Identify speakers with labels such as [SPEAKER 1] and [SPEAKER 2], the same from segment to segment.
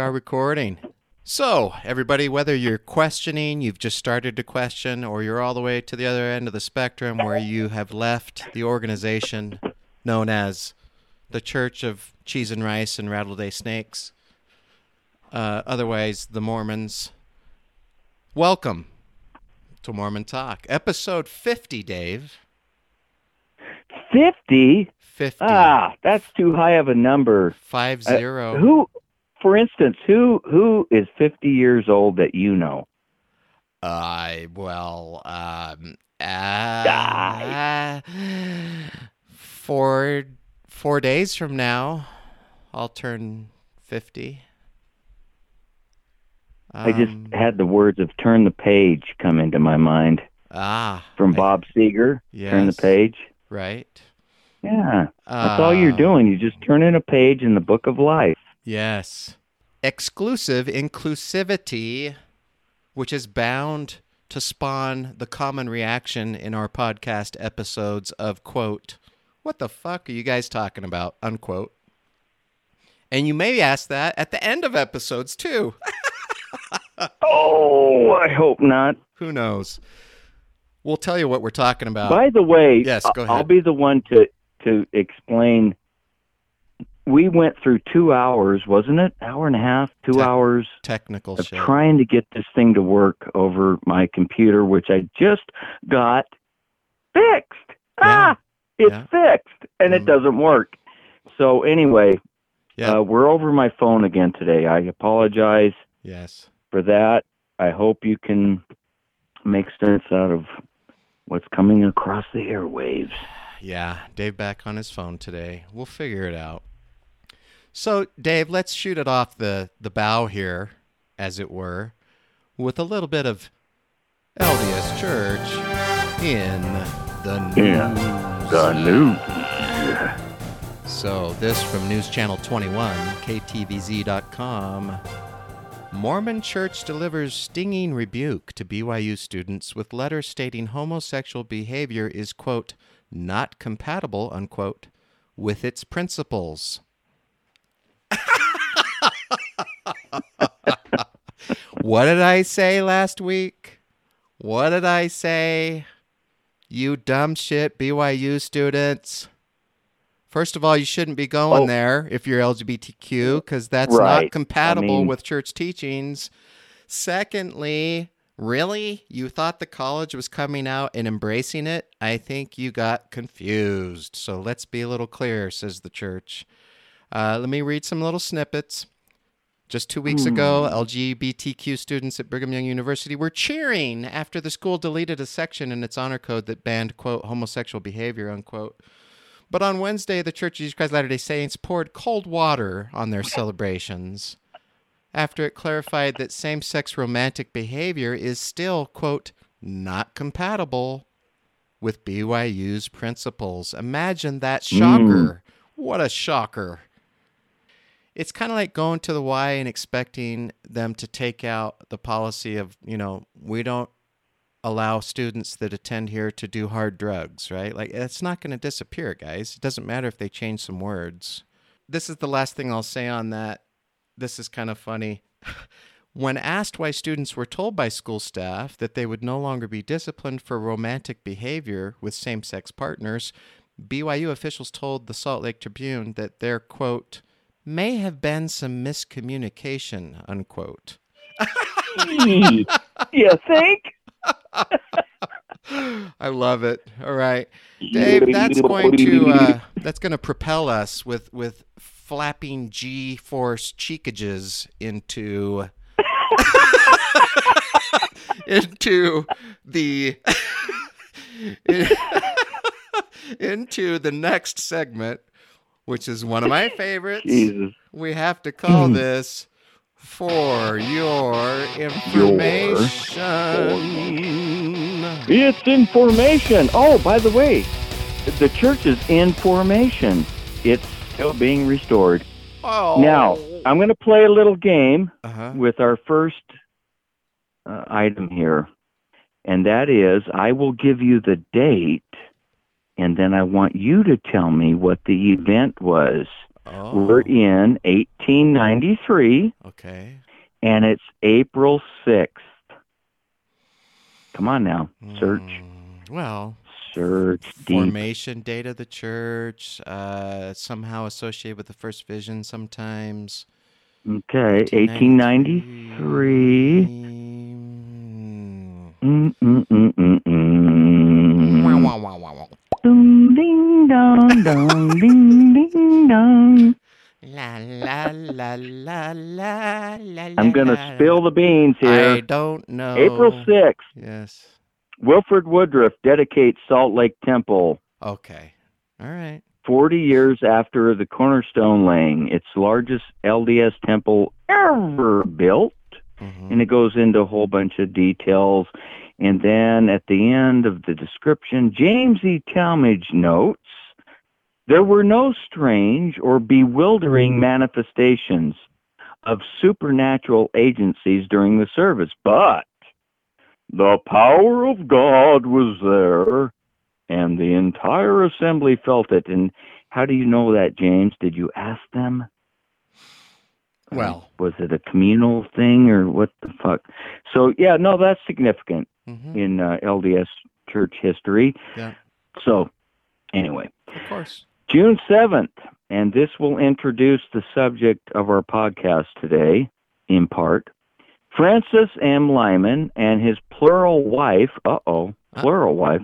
[SPEAKER 1] Are recording. So, everybody, whether you're questioning, you've just started to question, or you're all the way to the other end of the spectrum where you have left the organization known as the Church of Cheese and Rice and Rattle Day Snakes, uh, otherwise the Mormons, welcome to Mormon Talk. Episode 50, Dave.
[SPEAKER 2] 50?
[SPEAKER 1] 50.
[SPEAKER 2] Ah, that's too high of a number.
[SPEAKER 1] Five
[SPEAKER 2] Uh,
[SPEAKER 1] zero.
[SPEAKER 2] who, for instance, who who is 50 years old that you know?
[SPEAKER 1] I well, um, uh, four four days from now, I'll turn fifty.
[SPEAKER 2] I just
[SPEAKER 1] Um,
[SPEAKER 2] had the words of "turn the page" come into my mind
[SPEAKER 1] ah
[SPEAKER 2] from
[SPEAKER 1] I-
[SPEAKER 2] Bob Seger. Turn the page.
[SPEAKER 1] right.
[SPEAKER 2] Yeah, that's all you're
[SPEAKER 1] Uh,
[SPEAKER 2] doing. You're just turn in a page in the book of life.
[SPEAKER 1] Yes. Exclusive inclusivity, which is bound to spawn the common reaction in our podcast episodes of, quote, what the fuck are you guys talking about, unquote. And you may ask that at the end of episodes too.
[SPEAKER 2] Oh, I hope not.
[SPEAKER 1] Who knows? We'll tell you what we're talking about.
[SPEAKER 2] By the way,
[SPEAKER 1] yes, go
[SPEAKER 2] I- I'll be the one to to explain. We went through two hours, wasn't it? Hour and a half, two
[SPEAKER 1] Tech-
[SPEAKER 2] hours
[SPEAKER 1] Technical
[SPEAKER 2] of
[SPEAKER 1] shit.
[SPEAKER 2] trying to get this thing to work over my computer, which I just got fixed. Ah, it's
[SPEAKER 1] Yeah.
[SPEAKER 2] fixed, and
[SPEAKER 1] Mhm.
[SPEAKER 2] it doesn't work. So anyway,
[SPEAKER 1] Yeah.
[SPEAKER 2] uh, we're over my phone again today. I apologize
[SPEAKER 1] yes.
[SPEAKER 2] for that. I hope you can make sense out of what's coming across the airwaves.
[SPEAKER 1] Yeah, Dave back on his phone today. We'll figure it out. So, Dave, let's shoot it off the, the bow here, as it were, with a little bit of LDS Church in the news. In the news. So, this from News Channel 21, KTVZ.com. Mormon Church delivers stinging rebuke to BYU students with letter stating homosexual behavior is, quote, not compatible, unquote, with its principles. What did I say last week? What did I say? You dumb shit BYU students. First of all, you shouldn't be going
[SPEAKER 2] Oh.
[SPEAKER 1] there if you're LGBTQ because that's
[SPEAKER 2] Right.
[SPEAKER 1] not compatible
[SPEAKER 2] I mean-
[SPEAKER 1] with church teachings. Secondly, really? You thought the college was coming out and embracing it? I think you got confused. So let's be a little clear, says the church. Uh, let me read some little snippets. Just two weeks ago, LGBTQ students at Brigham Young University were cheering after the school deleted a section in its honor code that banned, quote, homosexual behavior, unquote. But on Wednesday, the Church of Jesus Christ of Latter day Saints poured cold water on their celebrations after it clarified that same sex romantic behavior is still, quote, not compatible with BYU's principles. Imagine that shocker. What a shocker. It's kind of like going to the Y and expecting them to take out the policy of, you know, we don't allow students that attend here to do hard drugs, right? Like, it's not going to disappear, guys. It doesn't matter if they change some words. This is the last thing I'll say on that. This is kind of funny. When asked why students were told by school staff that they would no longer be disciplined for romantic behavior with same sex partners, BYU officials told the Salt Lake Tribune that there, quote, may have been some miscommunication, unquote.
[SPEAKER 2] you think?
[SPEAKER 1] I love it. All right, Dave. That's going to uh, that's going to propel us with with flapping G force cheekages into into the into the next segment, which is one of my favorites.
[SPEAKER 2] Jesus.
[SPEAKER 1] We have to call this for your information.
[SPEAKER 2] It's information. Oh, by the way, the church is in formation. It's still being restored.
[SPEAKER 1] Oh.
[SPEAKER 2] Now, I'm going to play a little game
[SPEAKER 1] uh-huh.
[SPEAKER 2] with our first uh, item here, and that is I will give you the date, and then I want you to tell me what the event was
[SPEAKER 1] Oh.
[SPEAKER 2] We're in 1893,
[SPEAKER 1] Okay.
[SPEAKER 2] and it's April 6th. Come on now, search,
[SPEAKER 1] Mm, well,
[SPEAKER 2] search deep.
[SPEAKER 1] formation date of the church, uh, somehow associated with the first vision sometimes.
[SPEAKER 2] Okay, 1893.
[SPEAKER 1] Mm.
[SPEAKER 2] Mm, mm, Ding, ding, dong, dong, ding, ding, dong.
[SPEAKER 1] La la la la la la.
[SPEAKER 2] I'm going to spill the beans here.
[SPEAKER 1] I don't know.
[SPEAKER 2] April 6th,
[SPEAKER 1] Yes.
[SPEAKER 2] Wilford Woodruff dedicates Salt Lake Temple
[SPEAKER 1] Okay. All right.
[SPEAKER 2] 40 years after the cornerstone laying, its largest LDS temple ever built.
[SPEAKER 1] Mhm.
[SPEAKER 2] And it goes into a whole bunch of details. And then at the end of the description, James E. Talmage notes there were no strange or bewildering hmm. manifestations of supernatural agencies during the service, but the power of God was there, and the entire assembly felt it. And how do you know that, James? Did you ask them?
[SPEAKER 1] Well.
[SPEAKER 2] was it a communal thing or what the fuck? So yeah, no, that's significant
[SPEAKER 1] Mhm.
[SPEAKER 2] in uh, LDS church history.
[SPEAKER 1] Yeah.
[SPEAKER 2] So anyway,
[SPEAKER 1] Of course.
[SPEAKER 2] June 7th, and this will introduce the subject of our podcast today, in part. Francis M. Lyman and his plural wife, uh oh, plural wife,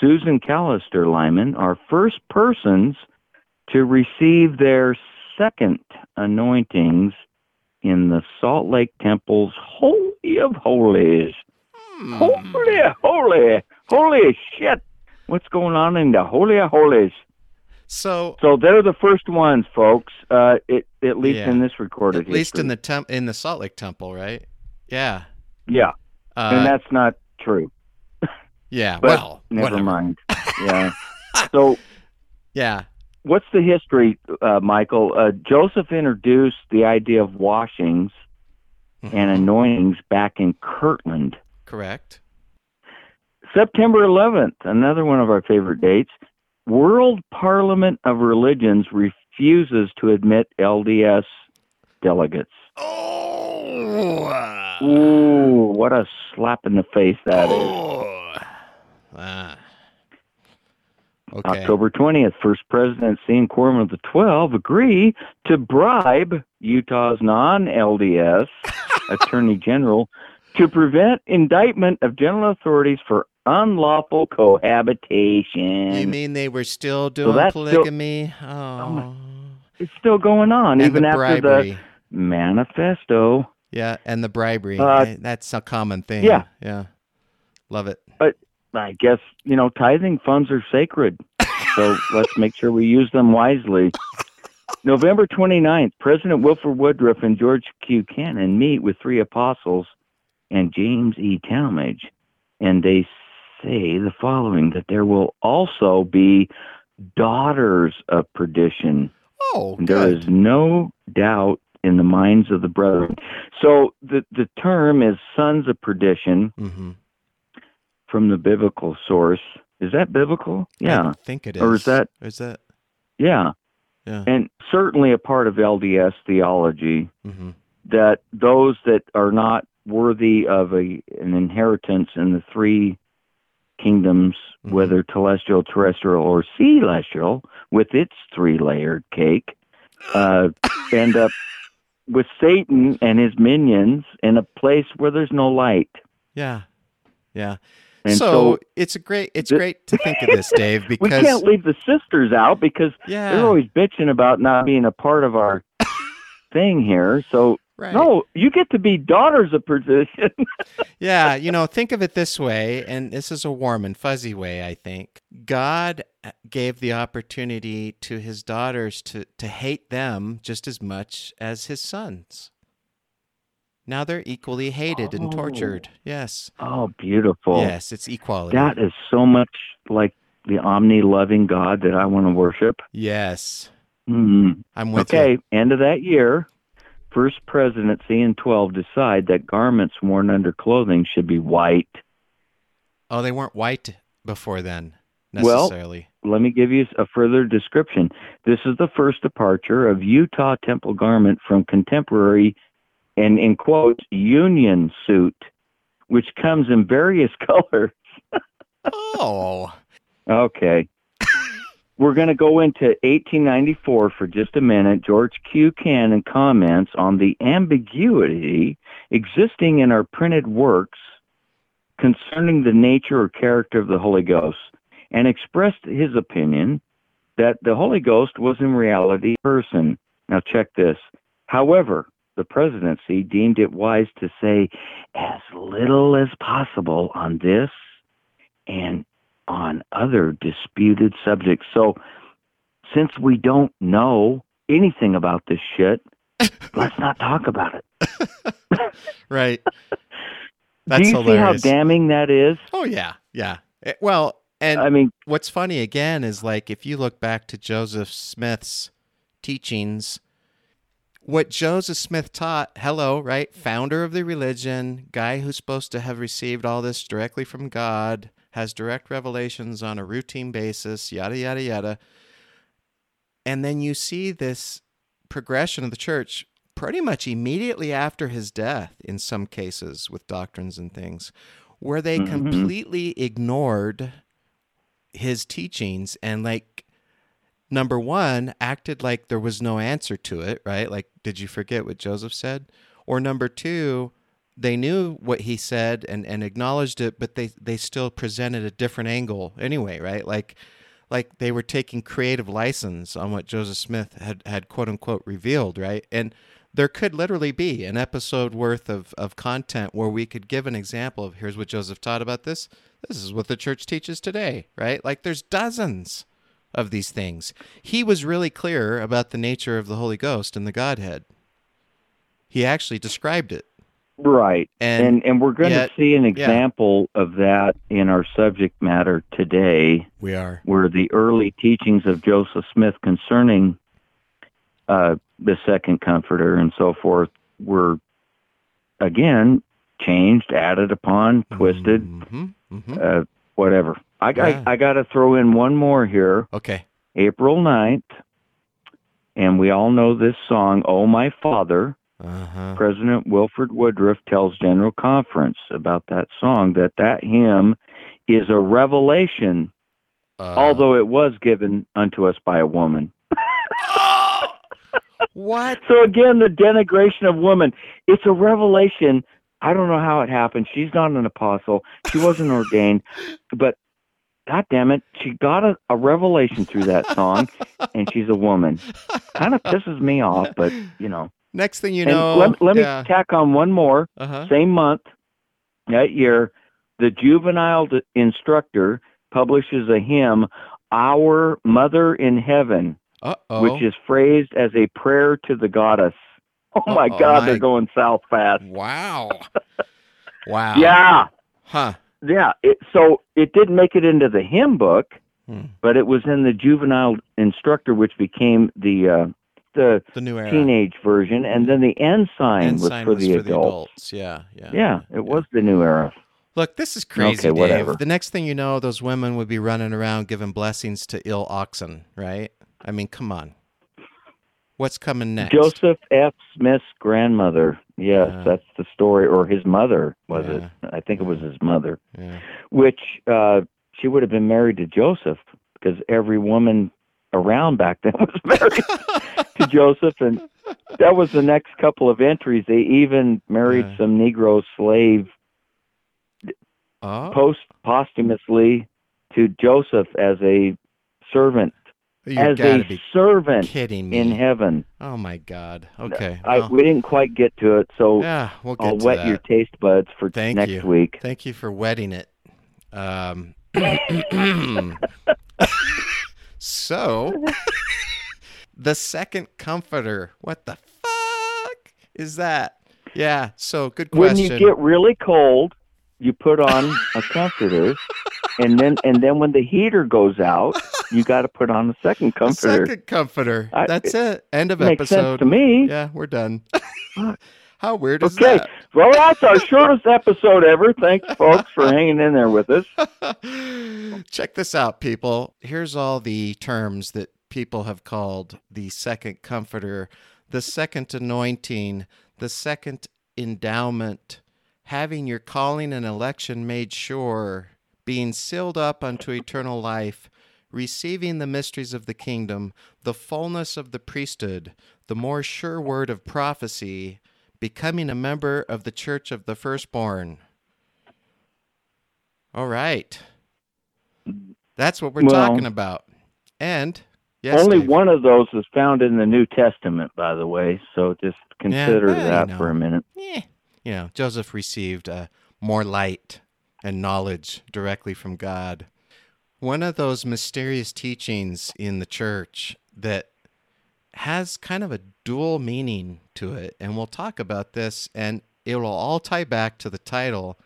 [SPEAKER 2] Susan Callister Lyman, are first persons to receive their second anointings in the Salt Lake Temple's Holy of Holies.
[SPEAKER 1] Hmm.
[SPEAKER 2] Holy, holy, holy shit. What's going on in the Holy of Holies?
[SPEAKER 1] So
[SPEAKER 2] So they're the first ones, folks. Uh, it, at least
[SPEAKER 1] Yeah.
[SPEAKER 2] in this recorded
[SPEAKER 1] at least in the temp in the Salt Lake Temple, right? Yeah.
[SPEAKER 2] yeah,
[SPEAKER 1] Uh,
[SPEAKER 2] and that's not true.
[SPEAKER 1] yeah.
[SPEAKER 2] But
[SPEAKER 1] well,
[SPEAKER 2] never
[SPEAKER 1] whatever.
[SPEAKER 2] mind. Yeah. so
[SPEAKER 1] Yeah.
[SPEAKER 2] what's the history, uh, Michael? Uh, Joseph introduced the idea of washings and
[SPEAKER 1] Mhm.
[SPEAKER 2] anointings back in Kirtland.
[SPEAKER 1] Correct.
[SPEAKER 2] September 11th, another one of our favorite dates. World Parliament of Religions refuses to admit LDS delegates.
[SPEAKER 1] Oh. uh,
[SPEAKER 2] Ooh, what a slap in the face that is.
[SPEAKER 1] oh. Ah. Okay.
[SPEAKER 2] October 20th, First Presidency and Quorum of the Twelve agree to bribe Utah's non LDS Attorney General to prevent indictment of general authorities for unlawful cohabitation.
[SPEAKER 1] You mean they were still doing
[SPEAKER 2] still-
[SPEAKER 1] polygamy? oh.
[SPEAKER 2] my- it's still going on,
[SPEAKER 1] and
[SPEAKER 2] even
[SPEAKER 1] the
[SPEAKER 2] after the manifesto.
[SPEAKER 1] Yeah, and the bribery.
[SPEAKER 2] Uh,
[SPEAKER 1] That's a common thing.
[SPEAKER 2] yeah.
[SPEAKER 1] Yeah. Love it.
[SPEAKER 2] But I guess, you know, tithing funds are sacred. So let's make sure we use them wisely. November 29th, President Wilford Woodruff and George Q. Cannon meet with three apostles and James E. Talmage, and they say the following that there will also be daughters of perdition.
[SPEAKER 1] Oh,
[SPEAKER 2] And There
[SPEAKER 1] good.
[SPEAKER 2] is no doubt in the minds of the brethren. So the, the term is sons of perdition
[SPEAKER 1] hmm
[SPEAKER 2] from the biblical source. Is that biblical? Yeah.
[SPEAKER 1] I think it is.
[SPEAKER 2] Or is that-
[SPEAKER 1] Is that?
[SPEAKER 2] Yeah.
[SPEAKER 1] Yeah.
[SPEAKER 2] And certainly a part of LDS theology
[SPEAKER 1] hmm
[SPEAKER 2] that those that are not worthy of a an inheritance in the three kingdoms,
[SPEAKER 1] Mhm.
[SPEAKER 2] whether telestial, terrestrial, or celestial, with its three layered cake, uh, end up with Satan and his minions in a place where there's no light.
[SPEAKER 1] Yeah. Yeah. So,
[SPEAKER 2] so,
[SPEAKER 1] it's a great. It's
[SPEAKER 2] Th-
[SPEAKER 1] great to think of this, Dave, Because we
[SPEAKER 2] can't leave the sisters out because
[SPEAKER 1] yeah,
[SPEAKER 2] they're always bitching about not being a part of our thing here. So
[SPEAKER 1] right.
[SPEAKER 2] no, you get to be daughters of perdition.
[SPEAKER 1] Yeah, you know, think of it this way, and this is a warm and fuzzy way, I think. God gave the opportunity to his daughters to, to hate them just as much as his sons. Now they're equally hated and
[SPEAKER 2] Oh.
[SPEAKER 1] tortured. Yes.
[SPEAKER 2] oh, beautiful.
[SPEAKER 1] Yes, it's equality.
[SPEAKER 2] That is so much like the omni loving God that I want to worship.
[SPEAKER 1] yes.
[SPEAKER 2] Mhm.
[SPEAKER 1] I'm with
[SPEAKER 2] Okay,
[SPEAKER 1] you.
[SPEAKER 2] end of that year, First Presidency and 12 decide that garments worn under clothing should be white.
[SPEAKER 1] Oh, they weren't white before then,
[SPEAKER 2] Well,
[SPEAKER 1] necessarily.
[SPEAKER 2] let me give you a further description. This is the first departure of Utah temple garment from contemporary and in quotes union suit, which comes in various colors.
[SPEAKER 1] Oh.
[SPEAKER 2] Okay. We're going to go into 1894 for just a minute. George Q. Cannon comments on the ambiguity existing in our printed works concerning the nature or character of the Holy Ghost and expressed his opinion that the Holy Ghost was in reality a person. Now, check this. However, the presidency deemed it wise to say as little as possible on this and on other disputed subjects. So, since we don't know anything about this shit, let's not talk about it.
[SPEAKER 1] right. That's
[SPEAKER 2] Do you
[SPEAKER 1] hilarious.
[SPEAKER 2] see how damning that is?
[SPEAKER 1] Oh yeah, yeah. Eh, Well, and
[SPEAKER 2] I mean,
[SPEAKER 1] what's funny again is like if you look back to Joseph Smith's teachings, what Joseph Smith taught, hello, right? Founder of the religion, guy who's supposed to have received all this directly from God, has direct revelations on a routine basis, yada, yada, yada. And then you see this progression of the church pretty much immediately after his death, in some cases, with doctrines and things, where they
[SPEAKER 2] Mhm.
[SPEAKER 1] completely ignored his teachings and like number one acted like there was no answer to it right like did you forget what joseph said or number two they knew what he said and, and acknowledged it but they, they still presented a different angle anyway right like like they were taking creative license on what joseph smith had, had quote unquote revealed right and there could literally be an episode worth of, of content where we could give an example of here's what joseph taught about this this is what the church teaches today right like there's dozens of these things. He was really clear about the nature of the Holy Ghost and the Godhead. He actually described it.
[SPEAKER 2] Right.
[SPEAKER 1] And,
[SPEAKER 2] And and we're going
[SPEAKER 1] yet-
[SPEAKER 2] to see an example of that in our subject matter today,
[SPEAKER 1] we are.
[SPEAKER 2] where the early teachings of Joseph Smith concerning uh, the second comforter and so forth were again changed, added upon, twisted,
[SPEAKER 1] hmm hmm
[SPEAKER 2] uh, whatever. I,
[SPEAKER 1] Yeah.
[SPEAKER 2] I, I got to throw in one more here.
[SPEAKER 1] Okay.
[SPEAKER 2] April 9th, and we all know this song, Oh My Father.
[SPEAKER 1] Uh huh.
[SPEAKER 2] President Wilford Woodruff tells General Conference about that song that that hymn is a revelation,
[SPEAKER 1] Uh,
[SPEAKER 2] although it was given unto us by a woman.
[SPEAKER 1] what?
[SPEAKER 2] So again, the denigration of woman. It's a revelation. I don't know how it happened. She's not an apostle. She wasn't ordained, but God damn it, she got a, a revelation through that song, and she's a woman. Kind of pisses me off, but you know.
[SPEAKER 1] Next thing you
[SPEAKER 2] and
[SPEAKER 1] know,
[SPEAKER 2] let, let
[SPEAKER 1] yeah.
[SPEAKER 2] me tack on one more.
[SPEAKER 1] uh huh.
[SPEAKER 2] Same month, that year, the juvenile instructor publishes a hymn, Our Mother in Heaven,
[SPEAKER 1] Uh oh.
[SPEAKER 2] which is phrased as a prayer to the goddess. Oh my
[SPEAKER 1] Uh-oh,
[SPEAKER 2] God,
[SPEAKER 1] my-
[SPEAKER 2] they're going south fast.
[SPEAKER 1] Wow. wow.
[SPEAKER 2] Yeah,
[SPEAKER 1] Huh.
[SPEAKER 2] yeah. It, so it didn't make it into the hymn book,
[SPEAKER 1] Hmm.
[SPEAKER 2] but it was in the juvenile instructor, which became the uh, the
[SPEAKER 1] The new era.
[SPEAKER 2] teenage version, and then the ensign, was
[SPEAKER 1] Ensign
[SPEAKER 2] for, the, adults.
[SPEAKER 1] adults. Yeah. Yeah.
[SPEAKER 2] Yeah, it was the new era.
[SPEAKER 1] Look, this is crazy,
[SPEAKER 2] Okay,
[SPEAKER 1] Dave.
[SPEAKER 2] whatever.
[SPEAKER 1] The next thing you know, those women would be running around giving blessings to ill oxen, right? I mean, come on. What's coming next?
[SPEAKER 2] Joseph F. Smith's grandmother. Yes,
[SPEAKER 1] Yeah.
[SPEAKER 2] that's the story, or his mother was
[SPEAKER 1] Yeah.
[SPEAKER 2] it? I think it was his mother.
[SPEAKER 1] Yeah.
[SPEAKER 2] Which uh, she would have been married to Joseph because every woman around back then was married to Joseph, and that was the next couple of entries. They even married
[SPEAKER 1] Yeah.
[SPEAKER 2] some Negro slave
[SPEAKER 1] oh,
[SPEAKER 2] post posthumously to Joseph as a servant,
[SPEAKER 1] you
[SPEAKER 2] as a servant
[SPEAKER 1] kidding me.
[SPEAKER 2] in heaven.
[SPEAKER 1] oh my God. Okay.
[SPEAKER 2] I,
[SPEAKER 1] well,
[SPEAKER 2] we didn't quite get to it, so
[SPEAKER 1] yeah, we'll
[SPEAKER 2] I'll whet
[SPEAKER 1] that.
[SPEAKER 2] your taste buds for
[SPEAKER 1] Thank
[SPEAKER 2] next
[SPEAKER 1] you.
[SPEAKER 2] week.
[SPEAKER 1] Thank you for whetting it. Um, so, the second comforter. What the fuck is that? Yeah. So good
[SPEAKER 2] When you get really cold, you put on a comforter, and then and then when the heater goes out, you got to put on a second
[SPEAKER 1] a
[SPEAKER 2] comforter.
[SPEAKER 1] second comforter.
[SPEAKER 2] I-
[SPEAKER 1] That's it. End of
[SPEAKER 2] Makes sense
[SPEAKER 1] episode.
[SPEAKER 2] to me.
[SPEAKER 1] Yeah, we're done. How weird is
[SPEAKER 2] Okay.
[SPEAKER 1] that?
[SPEAKER 2] Well, that's our shortest episode ever. Thanks, folks, for hanging in there with us.
[SPEAKER 1] Check this out, people. Here's all the terms that people have called the second comforter, the second anointing, the second endowment, having your calling and election made sure, being sealed up unto eternal life, receiving the mysteries of the kingdom, the fullness of the priesthood, the more sure word of prophecy, becoming a member of the church of the firstborn. All right. That's what we're
[SPEAKER 2] Well-
[SPEAKER 1] talking about. And yes,
[SPEAKER 2] Only one of those is found in the New Testament, by the way. So just consider
[SPEAKER 1] you
[SPEAKER 2] that
[SPEAKER 1] know.
[SPEAKER 2] for a minute.
[SPEAKER 1] Yeah. you know, Joseph received uh, more light and knowledge directly from God. One of those mysterious teachings in the church that has kind of a dual meaning to it, and we'll talk about this, and it will all tie back to the title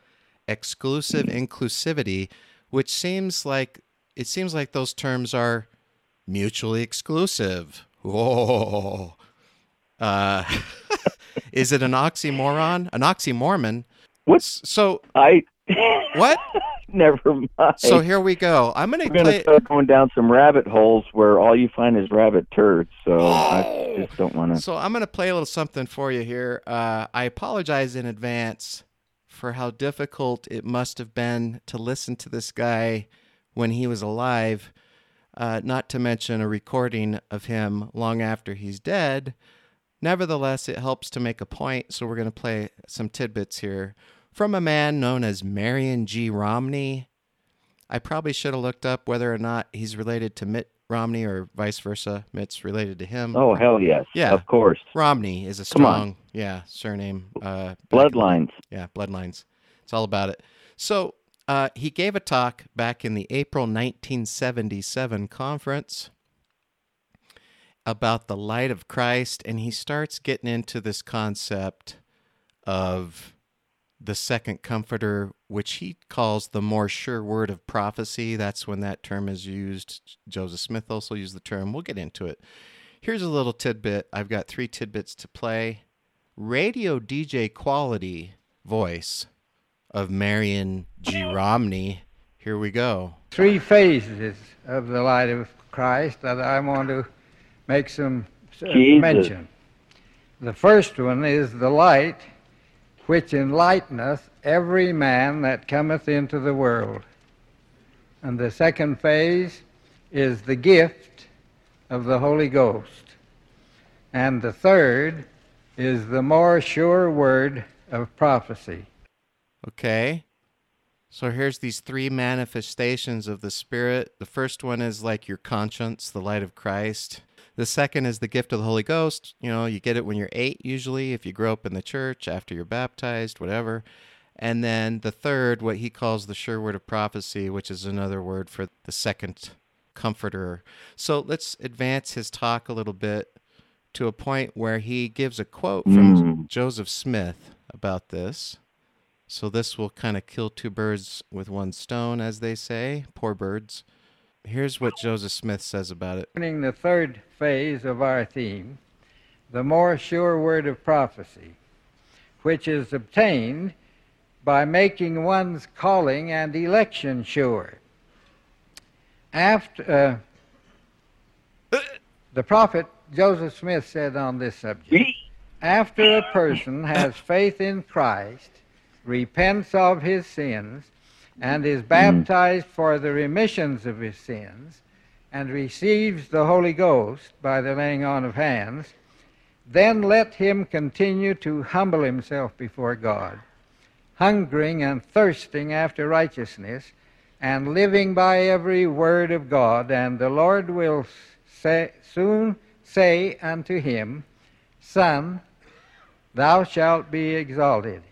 [SPEAKER 1] exclusive inclusivity, which seems like it seems like those terms are mutually exclusive. Whoa. Uh, is it an oxymoron? An oxymormon?
[SPEAKER 2] What's
[SPEAKER 1] So
[SPEAKER 2] I?
[SPEAKER 1] what?
[SPEAKER 2] Never mind.
[SPEAKER 1] So here we go. I'm gonna
[SPEAKER 2] We're gonna
[SPEAKER 1] play.
[SPEAKER 2] start going down some rabbit holes where all you find is rabbit turds. So I just don't want to.
[SPEAKER 1] So I'm gonna play a little something for you here. Uh, I apologize in advance for how difficult it must have been to listen to this guy when he was alive. Uh, not to mention a recording of him long after he's dead. Nevertheless, it helps to make a point, so we're going to play some tidbits here from a man known as Marion G. Romney. I probably should have looked up whether or not he's related to Mitt Romney or vice versa. Mitt's related to him.
[SPEAKER 2] Oh hell yes.
[SPEAKER 1] Yeah.
[SPEAKER 2] Of course.
[SPEAKER 1] Romney is a strong, yeah, surname. Uh,
[SPEAKER 2] Bloodlines.
[SPEAKER 1] yeah, bloodlines. It's all about it. So uh, he gave a talk back in the April 1977 conference about the light of Christ, and he starts getting into this concept of the second comforter, which he calls the more sure word of prophecy. That's when that term is used. Joseph Smith also used the term. We'll get into it. Here's a little tidbit. I've got three tidbits to play. Radio DJ quality voice of Marion G. Romney. Here we go.
[SPEAKER 3] three phases of the light of Christ that I want to make some uh,
[SPEAKER 2] Jesus.
[SPEAKER 3] mention. The first one is the light which enlighteneth every man that cometh into the world. And the second phase is the gift of the Holy Ghost. And the third is the more sure word of prophecy.
[SPEAKER 1] Okay. So here's these three manifestations of the Spirit. The first one is like your conscience, the light of Christ. The second is the gift of the Holy Ghost. You know, you get it when you're eight, usually, if you grow up in the church, after you're baptized, whatever. And then the third, what he calls the sure word of prophecy, which is another word for the second comforter. So let's advance his talk a little bit to a point where he gives a quote from
[SPEAKER 2] Mm.
[SPEAKER 1] Joseph Smith about this. So this will kind of kill two birds with one stone, as they say. Poor birds. Here's what Joseph Smith says about it.
[SPEAKER 3] Concerning the third phase of our theme, the more sure word of prophecy, which is obtained by making one's calling and election sure. After uh, the prophet Joseph Smith said on this subject, after a person has faith in Christ, repents of his sins, and is mm. baptized for the remissions of his sins, and receives the Holy Ghost by the laying on of hands, then let him continue to humble himself before God, hungering and thirsting after righteousness, and living by every word of God, and the Lord will say, soon say unto him, Son, thou shalt be exalted.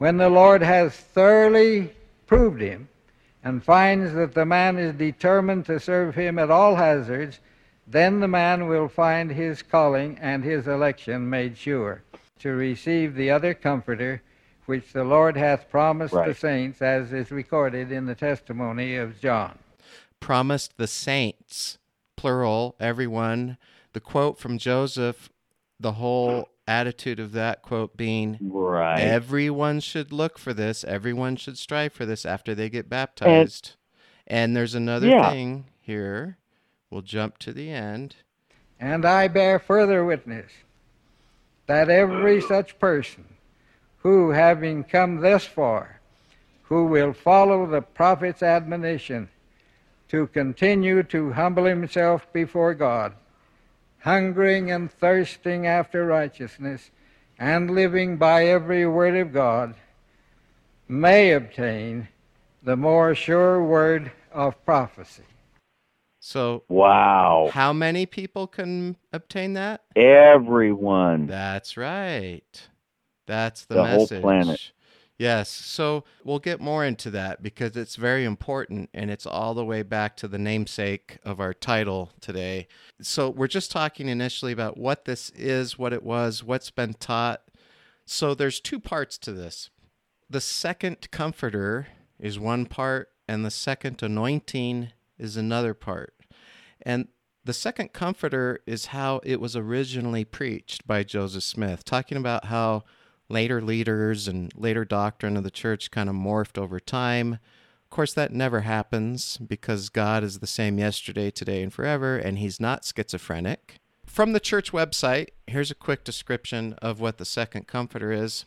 [SPEAKER 3] When the Lord has thoroughly proved him, and finds that the man is determined to serve him at all hazards, then the man will find his calling and his election made sure to receive the other comforter which the Lord hath promised the saints, as is recorded in the testimony of John.
[SPEAKER 1] Promised the saints, plural, everyone. The quote from Joseph, the whole attitude of that quote being
[SPEAKER 2] Right.
[SPEAKER 1] everyone should look for this, everyone should strive for this after they get baptized. And, there's another
[SPEAKER 2] Yeah.
[SPEAKER 1] thing here. We'll jump to the end.
[SPEAKER 3] And I bear further witness that every such person who, having come thus far, who will follow the prophet's admonition to continue to humble himself before God, hungering and thirsting after righteousness, and living by every word of God, may obtain the more sure word of prophecy.
[SPEAKER 1] So,
[SPEAKER 2] Wow.
[SPEAKER 1] how many people can obtain that?
[SPEAKER 2] Everyone.
[SPEAKER 1] That's right. That's the,
[SPEAKER 2] The whole planet.
[SPEAKER 1] Yes. So we'll get more into that because it's very important and it's all the way back to the namesake of our title today. So we're just talking initially about what this is, what it was, what's been taught. So there's two parts to this. The second comforter is one part and the second anointing is another part. And the second comforter is how it was originally preached by Joseph Smith, talking about how later leaders and later doctrine of the church kind of morphed over time. Of course, that never happens because God is the same yesterday, today, and forever, and He's not schizophrenic. From the church website, here's a quick description of what the second comforter is.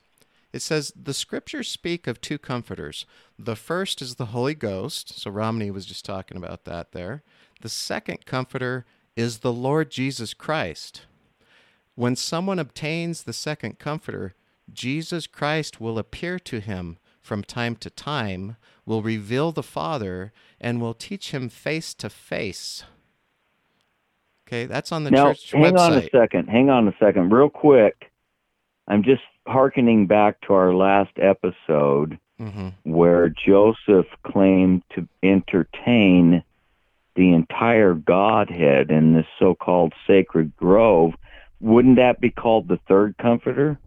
[SPEAKER 1] It says the scriptures speak of two comforters. The first is the Holy Ghost. So Romney was just talking about that there. The second comforter is the Lord Jesus Christ. When someone obtains the second comforter, Jesus Christ will appear to him from time to time, will reveal the Father, and will teach him face to face. Okay, that's on the
[SPEAKER 2] now,
[SPEAKER 1] church
[SPEAKER 2] hang on a second. Hang on a second. Real quick. I'm just hearkening back to our last episode
[SPEAKER 1] hmm
[SPEAKER 2] where Joseph claimed to entertain the entire Godhead in this so called sacred grove. Wouldn't that be called the third comforter?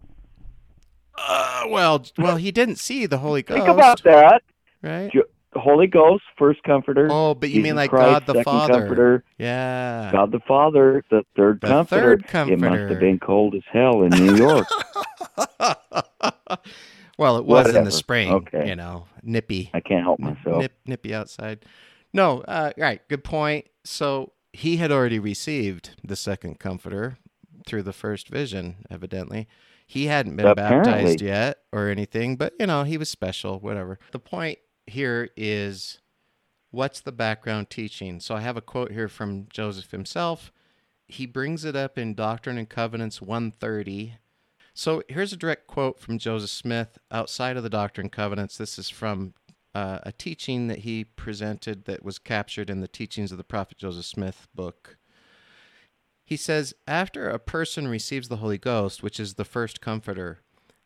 [SPEAKER 1] Uh, well, well, he didn't see the Holy Ghost,
[SPEAKER 2] Think about that.
[SPEAKER 1] right?
[SPEAKER 2] Jo- Holy Ghost, first comforter.
[SPEAKER 1] Oh, but you mean like
[SPEAKER 2] Christ,
[SPEAKER 1] God the Father?
[SPEAKER 2] comforter.
[SPEAKER 1] Yeah.
[SPEAKER 2] God the Father, the third
[SPEAKER 1] The
[SPEAKER 2] comforter.
[SPEAKER 1] third
[SPEAKER 2] It must have been cold as hell in New York.
[SPEAKER 1] well, it was in the spring.
[SPEAKER 2] Okay.
[SPEAKER 1] You know, nippy.
[SPEAKER 2] I can't help myself.
[SPEAKER 1] Nip, nippy outside. No, uh, right. Good point. So he had already received the second comforter through the first vision, evidently. He hadn't been
[SPEAKER 2] Apparently.
[SPEAKER 1] baptized yet or anything, but you know, he was special, whatever. The point here is what's the background teaching? So I have a quote here from Joseph himself. He brings it up in Doctrine and Covenants 130. So here's a direct quote from Joseph Smith outside of the Doctrine and Covenants. This is from uh, a teaching that he presented that was captured in the Teachings of the Prophet Joseph Smith book. He says, After a person receives the Holy Ghost, which is the first comforter,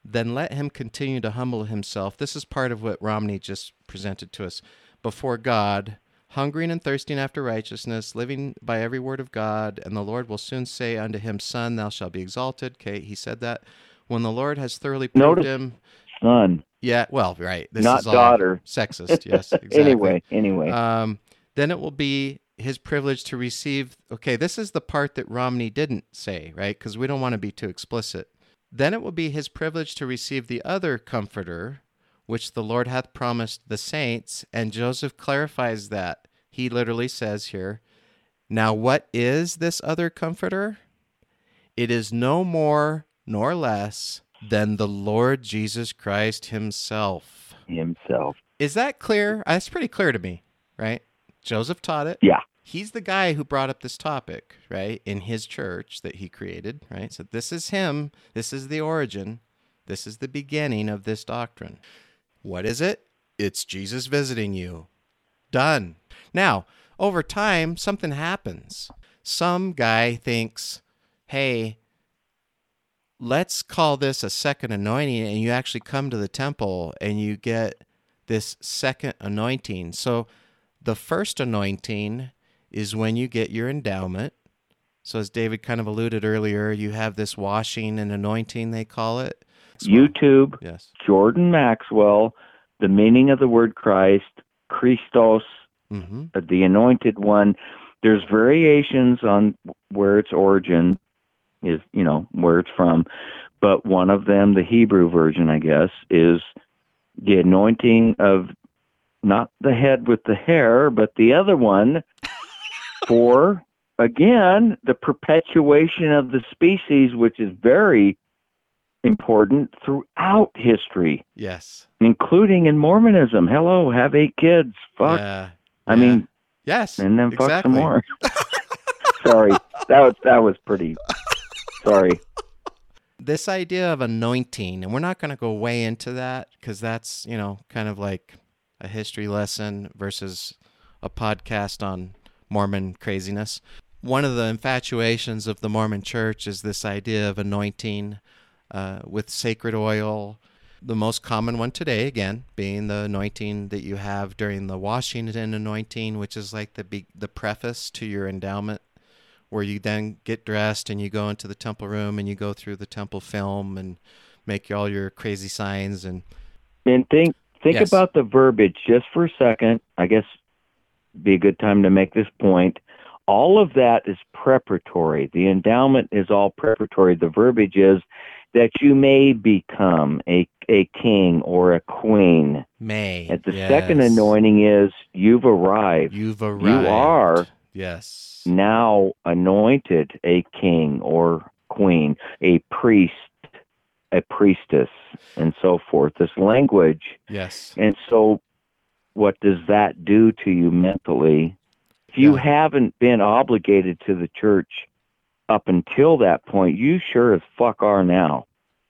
[SPEAKER 1] then let him continue to humble himself. This is part of what Romney just presented to us before God, hungering and thirsting after righteousness, living by every word of God, and the Lord will soon say unto him, Son, thou shalt be exalted. Okay, he said that. When the Lord has thoroughly proved
[SPEAKER 2] Notice-
[SPEAKER 1] him,
[SPEAKER 2] Son,
[SPEAKER 1] yeah, well, right. This
[SPEAKER 2] not
[SPEAKER 1] is
[SPEAKER 2] daughter.
[SPEAKER 1] sexist. Yes, exactly.
[SPEAKER 2] Anyway, anyway.
[SPEAKER 1] Um, then it will be his privilege to receive. Okay, this is the part that Romney didn't say, right? Because we don't want to be too explicit. Then it will be his privilege to receive the other comforter, which the Lord hath promised the saints. And Joseph clarifies that. He literally says here, Now what is this other comforter? It is no more nor less than the Lord Jesus Christ himself.
[SPEAKER 2] Himself.
[SPEAKER 1] Is that clear? That's pretty clear to me, right? Joseph taught it.
[SPEAKER 2] Yeah.
[SPEAKER 1] He's the guy who brought up this topic, right, in his church that he created, right? So this is him. This is the origin. This is the beginning of this doctrine. What is it? It's Jesus visiting you. Done. Now, over time, something happens. Some guy thinks, hey, let's call this a second anointing, and you actually come to the temple and you get this second anointing. So the first anointing is when you get your endowment. So, as David kind of alluded earlier, you have this washing and anointing, they call it.
[SPEAKER 2] YouTube,
[SPEAKER 1] Yes.
[SPEAKER 2] Jordan Maxwell, the meaning of the word Christ, Christos,
[SPEAKER 1] hmm
[SPEAKER 2] uh, the anointed one. There's variations on where its origin, is you know where it's from, but one of them, the Hebrew version, I guess, is the anointing of not the head with the hair, but the other one for again the perpetuation of the species, which is very important throughout history,
[SPEAKER 1] Yes.
[SPEAKER 2] including in Mormonism. Hello, have eight kids. Fuck.
[SPEAKER 1] Yeah.
[SPEAKER 2] I
[SPEAKER 1] yeah.
[SPEAKER 2] mean,
[SPEAKER 1] yes.
[SPEAKER 2] and then fuck
[SPEAKER 1] exactly.
[SPEAKER 2] some more. Sorry, that was that was pretty. Sorry.
[SPEAKER 1] This idea of anointing, and we're not going to go way into that because that's, you know, kind of like a history lesson versus a podcast on Mormon craziness. One of the infatuations of the Mormon church is this idea of anointing uh, with sacred oil. The most common one today, again, being the anointing that you have during the washing and anointing, which is like the be- the preface to your endowment where you then get dressed and you go into the temple room and you go through the temple film and make all your crazy signs and
[SPEAKER 2] And think think
[SPEAKER 1] Yes.
[SPEAKER 2] about the verbiage just for a second. I guess be a good time to make this point. All of that is preparatory. The endowment is all preparatory. The verbiage is that you may become a a king or a queen.
[SPEAKER 1] May.
[SPEAKER 2] And the
[SPEAKER 1] yes.
[SPEAKER 2] second anointing is you've arrived.
[SPEAKER 1] You've arrived.
[SPEAKER 2] You are
[SPEAKER 1] Yes.
[SPEAKER 2] now anointed a king or queen, a priest, a priestess, and so forth. This language.
[SPEAKER 1] Yes.
[SPEAKER 2] And so, what does that do to you mentally? If you
[SPEAKER 1] Yeah.
[SPEAKER 2] haven't been obligated to the church up until that point, you sure as fuck are now.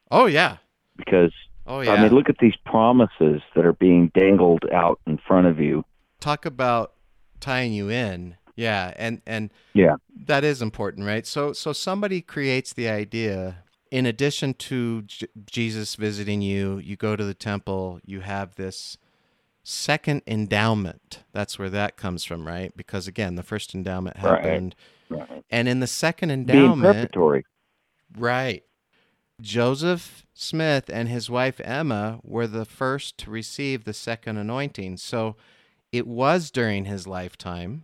[SPEAKER 1] Oh yeah.
[SPEAKER 2] Because,
[SPEAKER 1] Oh yeah.
[SPEAKER 2] I mean, look at these promises that are being dangled out in front of you.
[SPEAKER 1] Talk about tying you in. Yeah, and and
[SPEAKER 2] Yeah.
[SPEAKER 1] that is important, right? So so somebody creates the idea in addition to J- Jesus visiting you, you go to the temple, you have this second endowment. That's where that comes from, right? Because again, the first endowment happened
[SPEAKER 2] Right.
[SPEAKER 1] and in the second
[SPEAKER 2] Being
[SPEAKER 1] endowment,
[SPEAKER 2] preparatory.
[SPEAKER 1] right. Joseph Smith and his wife Emma were the first to receive the second anointing. So it was during his lifetime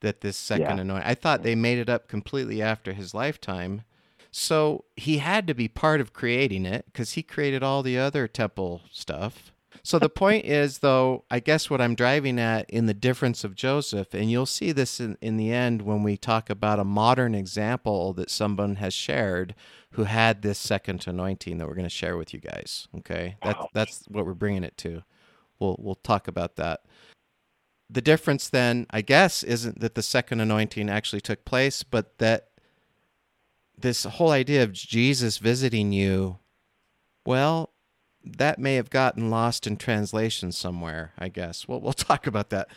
[SPEAKER 1] that this second
[SPEAKER 2] Yeah.
[SPEAKER 1] anointing. I thought they made it up completely after his lifetime. So he had to be part of creating it because he created all the other temple stuff. So the point is, though, I guess what I'm driving at in the difference of Joseph, and you'll see this in, in the end when we talk about a modern example that someone has shared who had this second anointing that we're going to share with you guys. Okay, that's that's what we're bringing it to. We'll we'll talk about that. The difference then, I guess, isn't that the second anointing actually took place, but that this whole idea of Jesus visiting you, well, that may have gotten lost in translation somewhere, I guess. Well, we'll talk about that.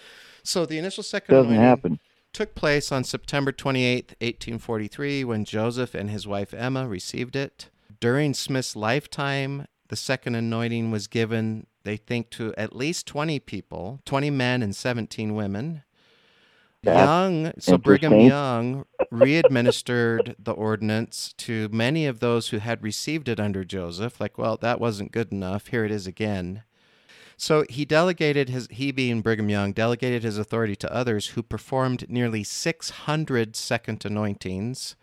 [SPEAKER 1] So the initial second
[SPEAKER 2] Doesn't
[SPEAKER 1] anointing
[SPEAKER 2] happen.
[SPEAKER 1] took place on September 28th, 1843, when Joseph and his wife Emma received it. During Smith's lifetime, the second anointing was given, they think, to at least 20 people 20 men and 17 women.
[SPEAKER 2] That's
[SPEAKER 1] Young, so Brigham. Young re-administered the ordinance to many of those who had received it under Joseph. Like, well, that wasn't good enough. Here it is again. So he delegated his, he being Brigham Young, delegated his authority to others who performed nearly 600 second anointings.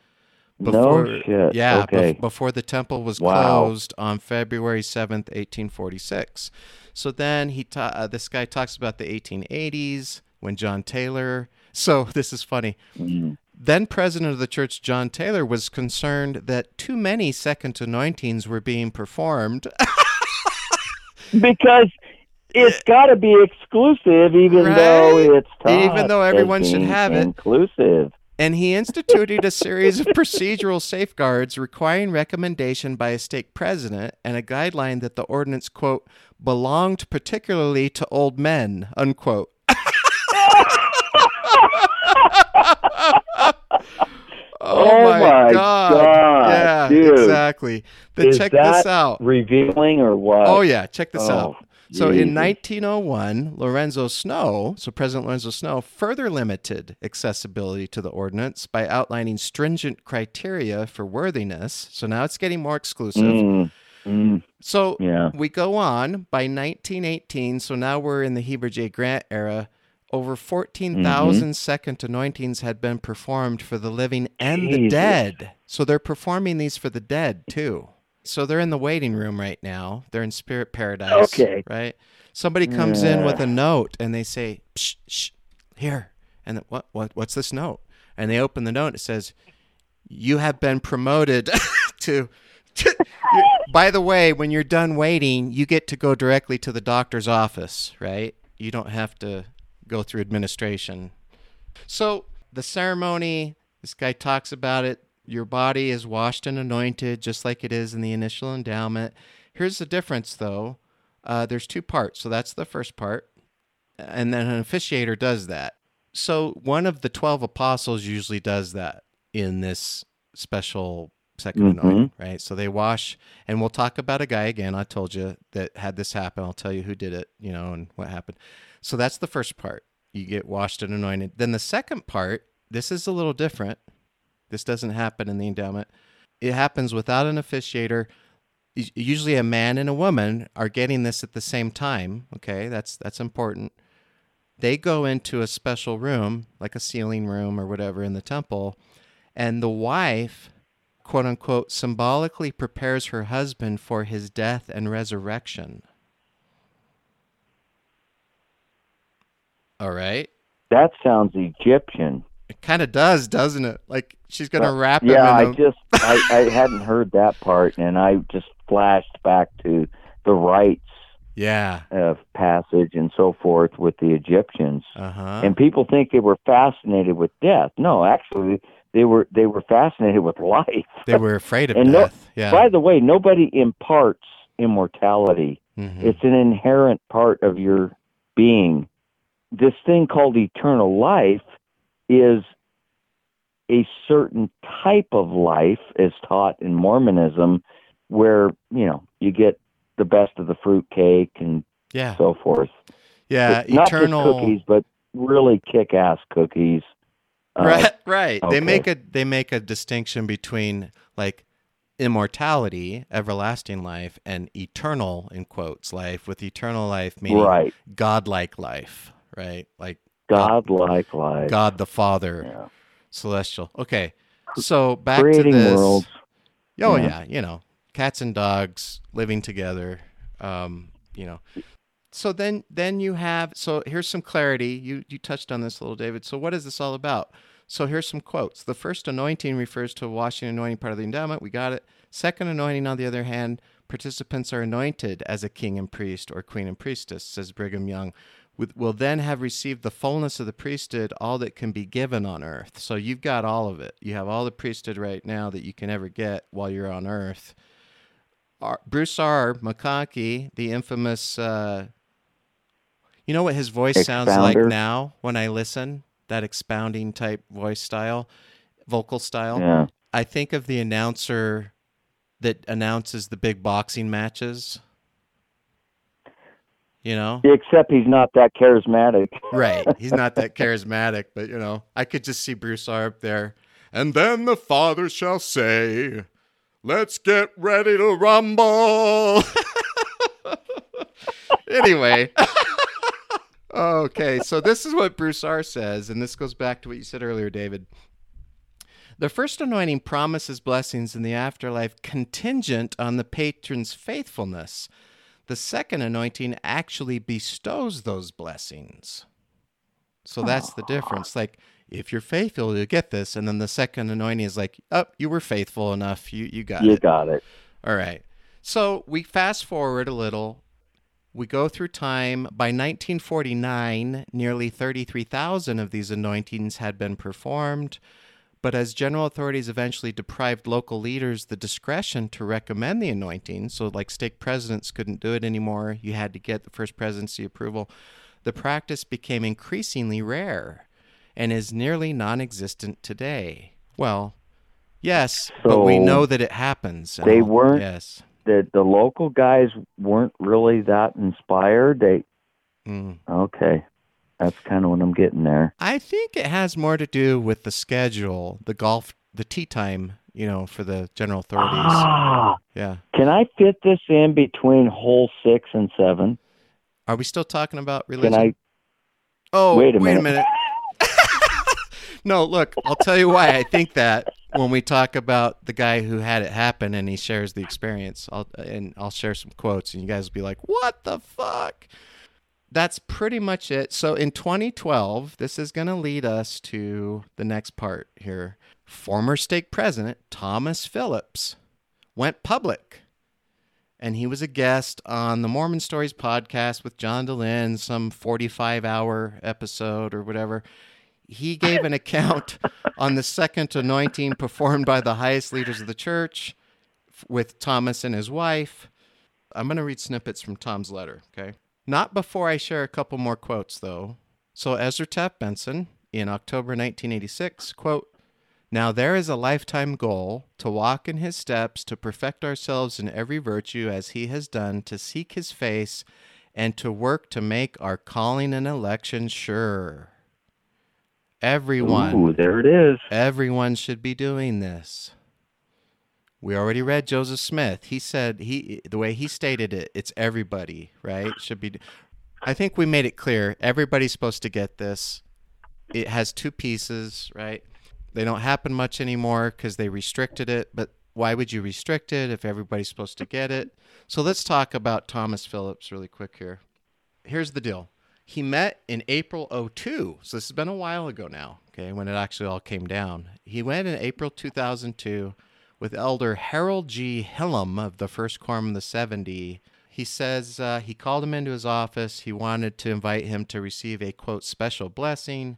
[SPEAKER 2] No shit.
[SPEAKER 1] Yeah, bef-
[SPEAKER 2] Okay.
[SPEAKER 1] before the temple was
[SPEAKER 2] Wow.
[SPEAKER 1] closed on February 7th, 1846. So then he ta- uh, this guy talks about the 1880s when John Taylor. So this is funny.
[SPEAKER 2] Mm.
[SPEAKER 1] Then president of the church, John Taylor, was concerned that too many second anointings were being performed.
[SPEAKER 2] because it's got to be exclusive, even though it's
[SPEAKER 1] Even though everyone should have it.
[SPEAKER 2] inclusive.
[SPEAKER 1] and he instituted a series of procedural safeguards requiring recommendation by a stake president and a guideline that the ordinance quote belonged particularly to old men unquote
[SPEAKER 2] Oh my God,
[SPEAKER 1] yeah
[SPEAKER 2] dude.
[SPEAKER 1] exactly then
[SPEAKER 2] Is
[SPEAKER 1] check this out
[SPEAKER 2] Revealing or what?
[SPEAKER 1] oh yeah check this
[SPEAKER 2] Oh,
[SPEAKER 1] out so in 1901, Lorenzo Snow, so President Lorenzo Snow, further limited accessibility to the ordinance by outlining stringent criteria for worthiness. So now it's getting more exclusive.
[SPEAKER 2] Mm, mm,
[SPEAKER 1] So
[SPEAKER 2] yeah.
[SPEAKER 1] we go on by 1918. So now we're in the Heber J. Grant era. Over 14,000 mm-hmm. second anointings had been performed for the living and the dead. So they're performing these for the dead too. So they're in the waiting room right now. They're in spirit paradise.
[SPEAKER 2] Okay.
[SPEAKER 1] Right? Somebody comes in with a note and they say, shh, shh, here. And the- what, what, what's this note? And they open the note. It says, you have been promoted to. to by the way, when you're done waiting, you get to go directly to the doctor's office, right? You don't have to go through administration. So the ceremony, this guy talks about it. Your body is washed and anointed just like it is in the initial endowment. Here's the difference, though. Uh, there's two parts. So that's the first part. And then an officiator does that. So one of the 12 apostles usually does that in this special 2nd
[SPEAKER 2] Mhm.
[SPEAKER 1] anointing, right? So they wash, and we'll talk about a guy again. I told you that had this happen. I'll tell you who did it, you know, and what happened. So that's the first part. You get washed and anointed. Then the second part, this is a little different. This doesn't happen in the endowment. It happens without an officiator. Usually, a man and a woman are getting this at the same time. Okay, that's that's important. They go into a special room, like a sealing room or whatever in the temple, and the wife, quote unquote, symbolically prepares her husband for his death and resurrection. All right.
[SPEAKER 2] That sounds Egyptian.
[SPEAKER 1] It kind of does, doesn't it? Like she's gonna wrap him
[SPEAKER 2] Yeah, I
[SPEAKER 1] a,
[SPEAKER 2] just I, I hadn't heard that part, and I just flashed back to the rites
[SPEAKER 1] yeah.
[SPEAKER 2] of passage and so forth with the Egyptians.
[SPEAKER 1] Uh huh.
[SPEAKER 2] And people think they were fascinated with death. No, actually, they were they were fascinated with life.
[SPEAKER 1] They were afraid of
[SPEAKER 2] And no-
[SPEAKER 1] death. yeah.
[SPEAKER 2] By the way, nobody imparts immortality.
[SPEAKER 1] Mhm.
[SPEAKER 2] It's an inherent part of your being. This thing called eternal life is a certain type of life as taught in Mormonism where, you know, you get the best of the fruitcake and
[SPEAKER 1] yeah.
[SPEAKER 2] so forth.
[SPEAKER 1] Yeah.
[SPEAKER 2] Not
[SPEAKER 1] Eternal.
[SPEAKER 2] just cookies, but really kick ass cookies. Uh,
[SPEAKER 1] right. Right. They make a they make a distinction between like immortality, everlasting life, and eternal in quotes life. With eternal life meaning
[SPEAKER 2] Right.
[SPEAKER 1] godlike life. Right. Like
[SPEAKER 2] God-like life.
[SPEAKER 1] God the Father,
[SPEAKER 2] Yeah.
[SPEAKER 1] celestial. Okay. So back
[SPEAKER 2] Creating
[SPEAKER 1] to this.
[SPEAKER 2] worlds.
[SPEAKER 1] Oh
[SPEAKER 2] Yeah.
[SPEAKER 1] yeah, you know, cats and dogs living together. Um, you know. So then then you have so here's some clarity. You you touched on this a little, David. So what is this all about? So here's some quotes. The first anointing refers to washing anointing part of the endowment. We got it. Second anointing, on the other hand, participants are anointed as a king and priest or queen and priestess, says Brigham Young. With- Will then have received the fullness of the priesthood, all that can be given on earth. So you've got all of it. You have all the priesthood right now that you can ever get while you're on earth. Bruce R. McConkie, the infamous, uh, you know what his voice sounds like now when I listen? That expounding type voice style, vocal style.
[SPEAKER 2] Yeah.
[SPEAKER 1] I think of the announcer that announces the big boxing matches. You know?
[SPEAKER 2] Except he's not that charismatic.
[SPEAKER 1] Right. He's not that charismatic, but you know, I could just see Bruce R up there. And then the father shall say, Let's get ready to rumble. anyway. okay, so this is what Bruce R says, and this goes back to what you said earlier, David. The first anointing promises blessings in the afterlife contingent on the patron's faithfulness. The second anointing actually bestows those blessings. So that's the difference. Like, if you're faithful, you get this. And then the second anointing is like, oh, you were faithful enough. You, you got
[SPEAKER 2] You
[SPEAKER 1] it.
[SPEAKER 2] got it.
[SPEAKER 1] All right. So we fast forward a little. We go through time. By 1949, nearly 33,000 of these anointings had been performed. But as general authorities eventually deprived local leaders the discretion to recommend the anointing, so like stake presidents couldn't do it anymore, you had to get the first presidency approval, the practice became increasingly rare and is nearly non existent today. Well, yes, but we know that it happens.
[SPEAKER 2] they
[SPEAKER 1] all-
[SPEAKER 2] weren't-
[SPEAKER 1] Yes.
[SPEAKER 2] The the local guys weren't really that inspired. They
[SPEAKER 1] Mm.
[SPEAKER 2] okay. That's kind of what I'm getting there.
[SPEAKER 1] I think it has more to do with the schedule, the golf, the tea time, you know, for the general authorities.
[SPEAKER 2] Ah,
[SPEAKER 1] Yeah.
[SPEAKER 2] can I fit this in between hole six and seven?
[SPEAKER 1] Are we still talking about religion?
[SPEAKER 2] Can I?
[SPEAKER 1] Oh,
[SPEAKER 2] Wait a
[SPEAKER 1] wait a
[SPEAKER 2] minute.
[SPEAKER 1] minute. no, look, I'll tell you why I think that when we talk about the guy who had it happen and he shares the experience. I'll and I'll share some quotes and you guys will be like, "What the fuck?" That's pretty much it. So in 2012, this is going to lead us to the next part here. Former stake president Thomas Phillips went public and he was a guest on the Mormon Stories podcast with John Dehlin, some 45 hour episode or whatever. He gave an account on the second anointing performed by the highest leaders of the church with Thomas and his wife. I'm going to read snippets from Tom's letter, okay? Not before I share a couple more quotes, though. So, Ezra Taft Benson in October 1986, quote, now there is a lifetime goal to walk in his steps, to perfect ourselves in every virtue as he has done, to seek his face, and to work to make our calling and election sure. Everyone,
[SPEAKER 2] Ooh, there it is.
[SPEAKER 1] everyone should be doing this. We already read Joseph Smith. He said he the way he stated it, it's everybody, right? Should be I think we made it clear everybody's supposed to get this. It has two pieces, right? They don't happen much anymore because they restricted it. But why would you restrict it if everybody's supposed to get it? So let's talk about Thomas Phillips really quick here. Here's the deal. He met in April 02. So this has been a while ago now, okay, when it actually all came down. He went in April 2002 with Elder Harold G. Hillam of the First Quorum of the 70. He says uh, he called him into his office. He wanted to invite him to receive a quote special blessing.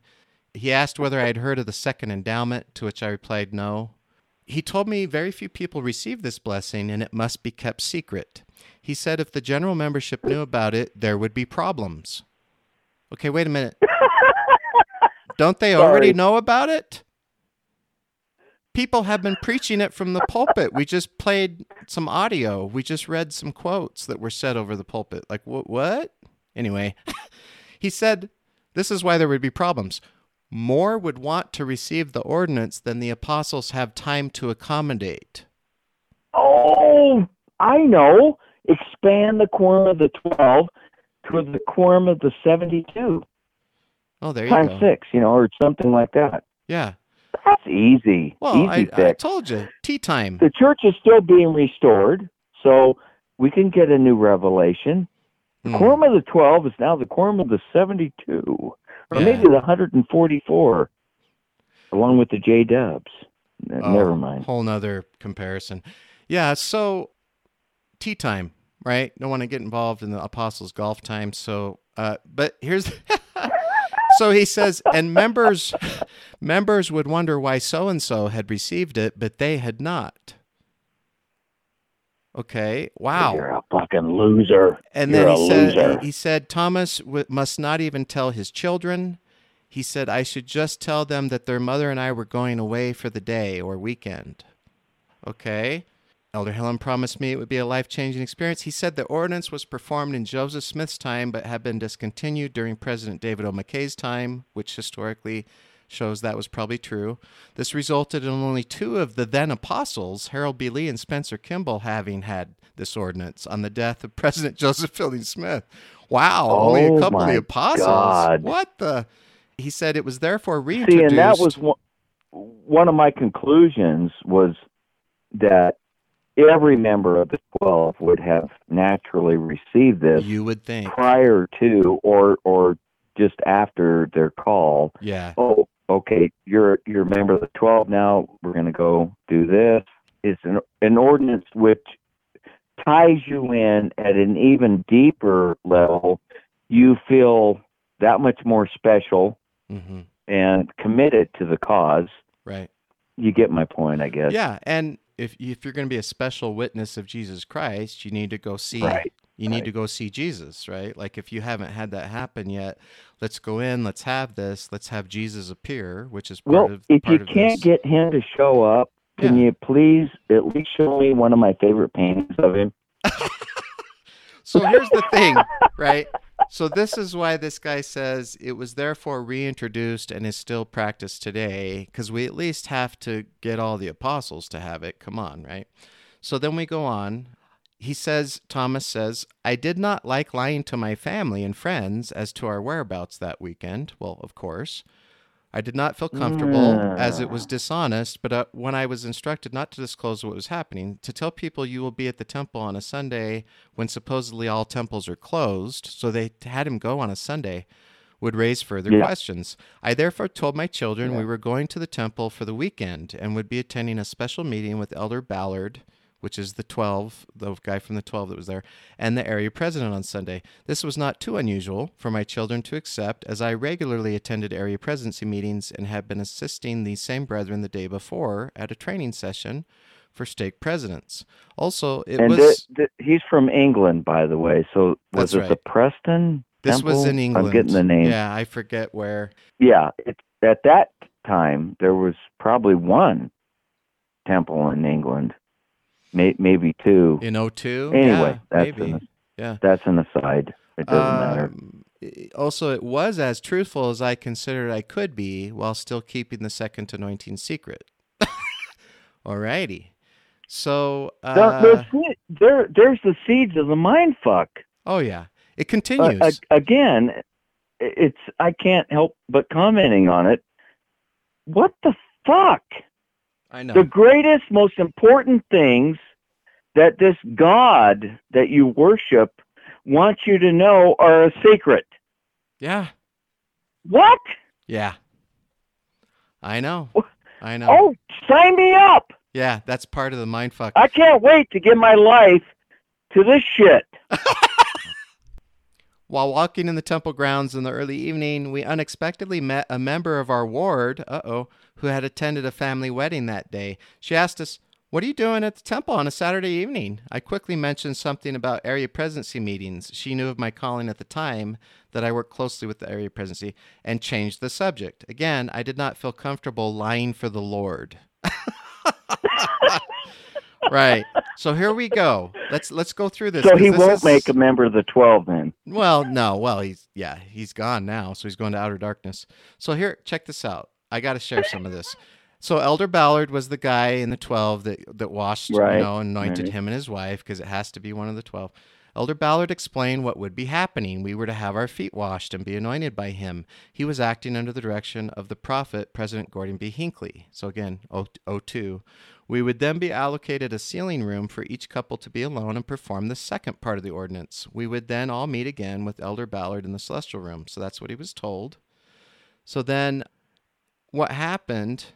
[SPEAKER 1] He asked whether I had heard of the second endowment, to which I replied no. He told me very few people receive this blessing and it must be kept secret. He said if the general membership knew about it, there would be problems. Okay, wait a minute. Don't they already know about it? People have been preaching it from the pulpit. We just played some audio. We just read some quotes that were said over the pulpit. Like, what? What? Anyway, he said this is why there would be problems. More would want to receive the ordinance than the apostles have time to accommodate.
[SPEAKER 2] Oh, I know. Expand the quorum of the 12 to the quorum of the 72
[SPEAKER 1] Oh, there you
[SPEAKER 2] times
[SPEAKER 1] go.
[SPEAKER 2] six, you know, or something like that.
[SPEAKER 1] Yeah.
[SPEAKER 2] That's easy.
[SPEAKER 1] Well,
[SPEAKER 2] easy
[SPEAKER 1] I, I told you, tea time.
[SPEAKER 2] the church is still being restored, so we can get a new revelation. The
[SPEAKER 1] Hmm.
[SPEAKER 2] quorum of the 12 is now the quorum of the 72, or
[SPEAKER 1] Yeah.
[SPEAKER 2] maybe the 144, along with the J Dubs.
[SPEAKER 1] Oh,
[SPEAKER 2] Never mind.
[SPEAKER 1] Whole nother comparison. Yeah, so tea time, right? Don't want to get involved in the apostles' golf time. So, uh, but here's. so he says, and members, members would wonder why so and so had received it, but they had not. Okay. Wow.
[SPEAKER 2] You're a fucking loser.
[SPEAKER 1] And
[SPEAKER 2] You're
[SPEAKER 1] then
[SPEAKER 2] a
[SPEAKER 1] he said,
[SPEAKER 2] loser.
[SPEAKER 1] he said Thomas w- must not even tell his children. He said I should just tell them that their mother and I were going away for the day or weekend. Okay. Elder Hillam promised me it would be a life changing experience. He said the ordinance was performed in Joseph Smith's time but had been discontinued during President David O. McKay's time, which historically shows that was probably true. This resulted in only two of the then apostles, Harold B. Lee and Spencer Kimball, having had this ordinance on the death of President Joseph Fielding Smith. Wow, only a
[SPEAKER 2] Oh
[SPEAKER 1] couple of the apostles.
[SPEAKER 2] God.
[SPEAKER 1] What the? He said it was therefore reintroduced.
[SPEAKER 2] See, and that was one, one of my conclusions was that every member of the 12 would have naturally received this
[SPEAKER 1] you would think.
[SPEAKER 2] prior to or or just after their call.
[SPEAKER 1] Yeah.
[SPEAKER 2] Oh, okay, you're you're a member of the 12 now. We're going to go do this. It's an an ordinance which ties you in at an even deeper level. You feel that much more special
[SPEAKER 1] hmm
[SPEAKER 2] and committed to the cause.
[SPEAKER 1] Right.
[SPEAKER 2] You get my point, I guess.
[SPEAKER 1] Yeah, and if if you're going to be a special witness of Jesus Christ, you need to go see
[SPEAKER 2] Right.
[SPEAKER 1] you need
[SPEAKER 2] right.
[SPEAKER 1] to go see Jesus, right? Like if you haven't had that happen yet, let's go in, let's have this, let's have Jesus appear, which is part
[SPEAKER 2] Well,
[SPEAKER 1] of
[SPEAKER 2] if
[SPEAKER 1] part
[SPEAKER 2] you
[SPEAKER 1] of
[SPEAKER 2] can't
[SPEAKER 1] this.
[SPEAKER 2] get him to show up, can
[SPEAKER 1] Yeah.
[SPEAKER 2] you please at least show me one of my favorite paintings of him?
[SPEAKER 1] So here's the thing, right? So this is why this guy says it was therefore reintroduced and is still practiced today because we at least have to get all the apostles to have it. Come on, right? So then we go on. he says, Thomas says, I did not like lying to my family and friends as to our whereabouts that weekend. Well, of course. I did not feel comfortable as it was dishonest, but uh, when I was instructed not to disclose what was happening, to tell people you will be at the temple on a Sunday when supposedly all temples are closed, so they had him go on a Sunday, would raise further
[SPEAKER 2] Yeah.
[SPEAKER 1] questions. I therefore told my children we were going to the temple for the weekend and would be attending a special meeting with Elder Ballard, which is the 12, the guy from the 12 that was there, and the area president on Sunday. This was not too unusual for my children to accept, as I regularly attended area presidency meetings and had been assisting these same brethren the day before at a training session for stake presidents. Also, it
[SPEAKER 2] and
[SPEAKER 1] was.
[SPEAKER 2] th- th- he's from England, by the way. So was it the
[SPEAKER 1] right.
[SPEAKER 2] Preston?
[SPEAKER 1] this was in England.
[SPEAKER 2] I'm getting the name.
[SPEAKER 1] Yeah, I forget where.
[SPEAKER 2] Yeah, it, at that time there was probably one temple in England, May, maybe two.
[SPEAKER 1] In 02?
[SPEAKER 2] Anyway,
[SPEAKER 1] yeah,
[SPEAKER 2] that's
[SPEAKER 1] maybe.
[SPEAKER 2] an,
[SPEAKER 1] Yeah.
[SPEAKER 2] that's an aside. It doesn't matter.
[SPEAKER 1] Um, i- Also, it was as truthful as I considered I could be while still keeping the second anointing secret. Alrighty. So, uh,
[SPEAKER 2] the se- there, there's the seeds of the mind fuck.
[SPEAKER 1] oh yeah, it
[SPEAKER 2] Uh,
[SPEAKER 1] continues.
[SPEAKER 2] a- again, it's I can't help but commenting on it. What the fuck?
[SPEAKER 1] I know.
[SPEAKER 2] The greatest, most important things that this God that you worship wants you to know are a secret.
[SPEAKER 1] yeah,
[SPEAKER 2] What?
[SPEAKER 1] yeah. I know. I know.
[SPEAKER 2] Oh, sign me up.
[SPEAKER 1] Yeah, that's part of the mind fuck.
[SPEAKER 2] I can't wait to give my life to this shit.
[SPEAKER 1] While walking in the temple grounds in the early evening, we unexpectedly met a member of our ward, uh oh, who had attended a family wedding that day. She asked us, What are you doing at the temple on a Saturday evening? I quickly mentioned something about area presidency meetings. She knew of my calling at the time, that I worked closely with the area presidency, and changed the subject. Again, I did not feel comfortable lying for the Lord. right. So here we go. Let's let's go through this.
[SPEAKER 2] So he
[SPEAKER 1] this
[SPEAKER 2] won't
[SPEAKER 1] is-
[SPEAKER 2] make a member of the 12 then.
[SPEAKER 1] well, no. Well, he's yeah, he's gone now, so he's going to outer darkness. So here, check this out. I got to share some of this. So Elder Ballard was the guy in the twelve that that washed,
[SPEAKER 2] Right,
[SPEAKER 1] you know, anointed
[SPEAKER 2] right.
[SPEAKER 1] him and his wife because it has to be one of the twelve. Elder Ballard explained what would be happening. We were to have our feet washed and be anointed by him. He was acting under the direction of the prophet, President Gordon B. Hinckley. So again, O- 02. We would then be allocated a sealing room for each couple to be alone and perform the second part of the ordinance. We would then all meet again with Elder Ballard in the celestial room. So that's what he was told. So then what happened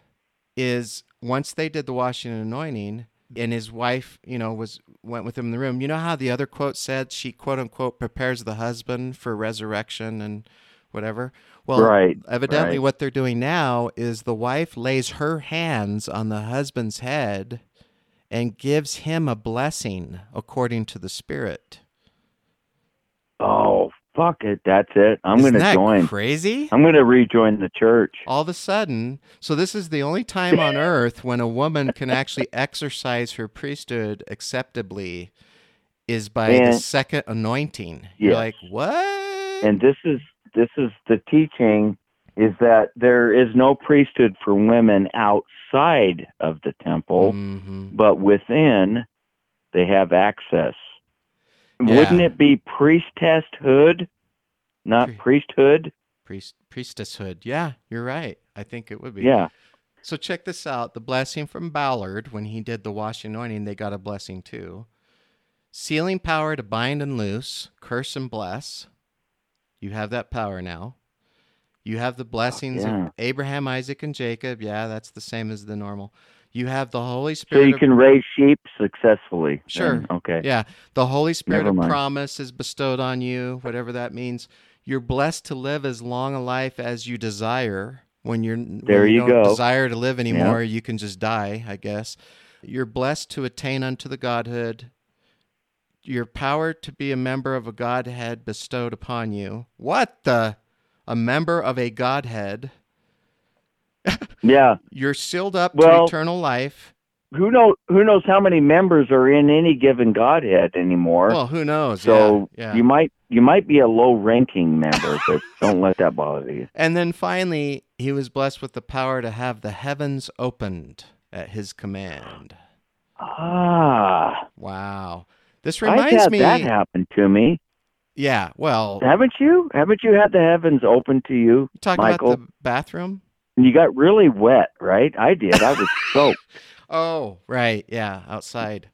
[SPEAKER 1] is once they did the washing and anointing and his wife, you know, was went with him in the room. You know how the other quote said she quote unquote prepares the husband for resurrection and whatever? Well,
[SPEAKER 2] Right,
[SPEAKER 1] evidently
[SPEAKER 2] right.
[SPEAKER 1] what they're doing now is the wife lays her hands on the husband's head and gives him a blessing according to the spirit.
[SPEAKER 2] Oh, fuck it. That's it. I'm going to join.
[SPEAKER 1] crazy?
[SPEAKER 2] I'm going to rejoin the church.
[SPEAKER 1] all of a sudden, so this is the only time on earth when a woman can actually exercise her priesthood acceptably is by the second anointing. You're like, what?
[SPEAKER 2] And this is this is the teaching is that there is no priesthood for women outside of the temple,
[SPEAKER 1] Mhm.
[SPEAKER 2] but within they have access.
[SPEAKER 1] Yeah.
[SPEAKER 2] Wouldn't it be priestesshood, not
[SPEAKER 1] Pri-
[SPEAKER 2] priesthood?
[SPEAKER 1] Priest, priestesshood. Yeah, you're right. I think it would be.
[SPEAKER 2] Yeah.
[SPEAKER 1] So check this out. The blessing from Ballard, when he did the wash anointing, they got a blessing too. Sealing power to bind and loose, curse and bless. You have that power now. You have the blessings
[SPEAKER 2] yeah.
[SPEAKER 1] of Abraham, Isaac, and Jacob. Yeah, that's the same as the normal. You have the Holy Spirit.
[SPEAKER 2] So you
[SPEAKER 1] of-
[SPEAKER 2] can raise sheep successfully.
[SPEAKER 1] Sure.
[SPEAKER 2] then. Okay.
[SPEAKER 1] yeah, the Holy Spirit of promise is bestowed on you, whatever that means. You're blessed to live as long a life as you desire. When you're when
[SPEAKER 2] There you
[SPEAKER 1] don't
[SPEAKER 2] go.
[SPEAKER 1] desire to live anymore, you can just die, I guess. You're blessed to attain unto the Godhood. Your power to be a member of a Godhead bestowed upon you. What the? A member of a Godhead.
[SPEAKER 2] Yeah.
[SPEAKER 1] You're sealed up to eternal life.
[SPEAKER 2] Who knows? Who knows how many members are in any given Godhead anymore?
[SPEAKER 1] Well, who knows?
[SPEAKER 2] so
[SPEAKER 1] yeah, yeah.
[SPEAKER 2] you might you might be a low ranking member, but don't let that bother you.
[SPEAKER 1] And then finally, he was blessed with the power to have the heavens opened at his command.
[SPEAKER 2] Ah,
[SPEAKER 1] Wow. This
[SPEAKER 2] I've
[SPEAKER 1] reminds
[SPEAKER 2] had
[SPEAKER 1] me.
[SPEAKER 2] that happen to me.
[SPEAKER 1] Yeah. Well,
[SPEAKER 2] Haven't you? Haven't you had the heavens open to you?
[SPEAKER 1] you talking
[SPEAKER 2] Michael?
[SPEAKER 1] about the bathroom?
[SPEAKER 2] And you got really wet, right? I did. I was soaked.
[SPEAKER 1] Oh, right. Yeah, outside.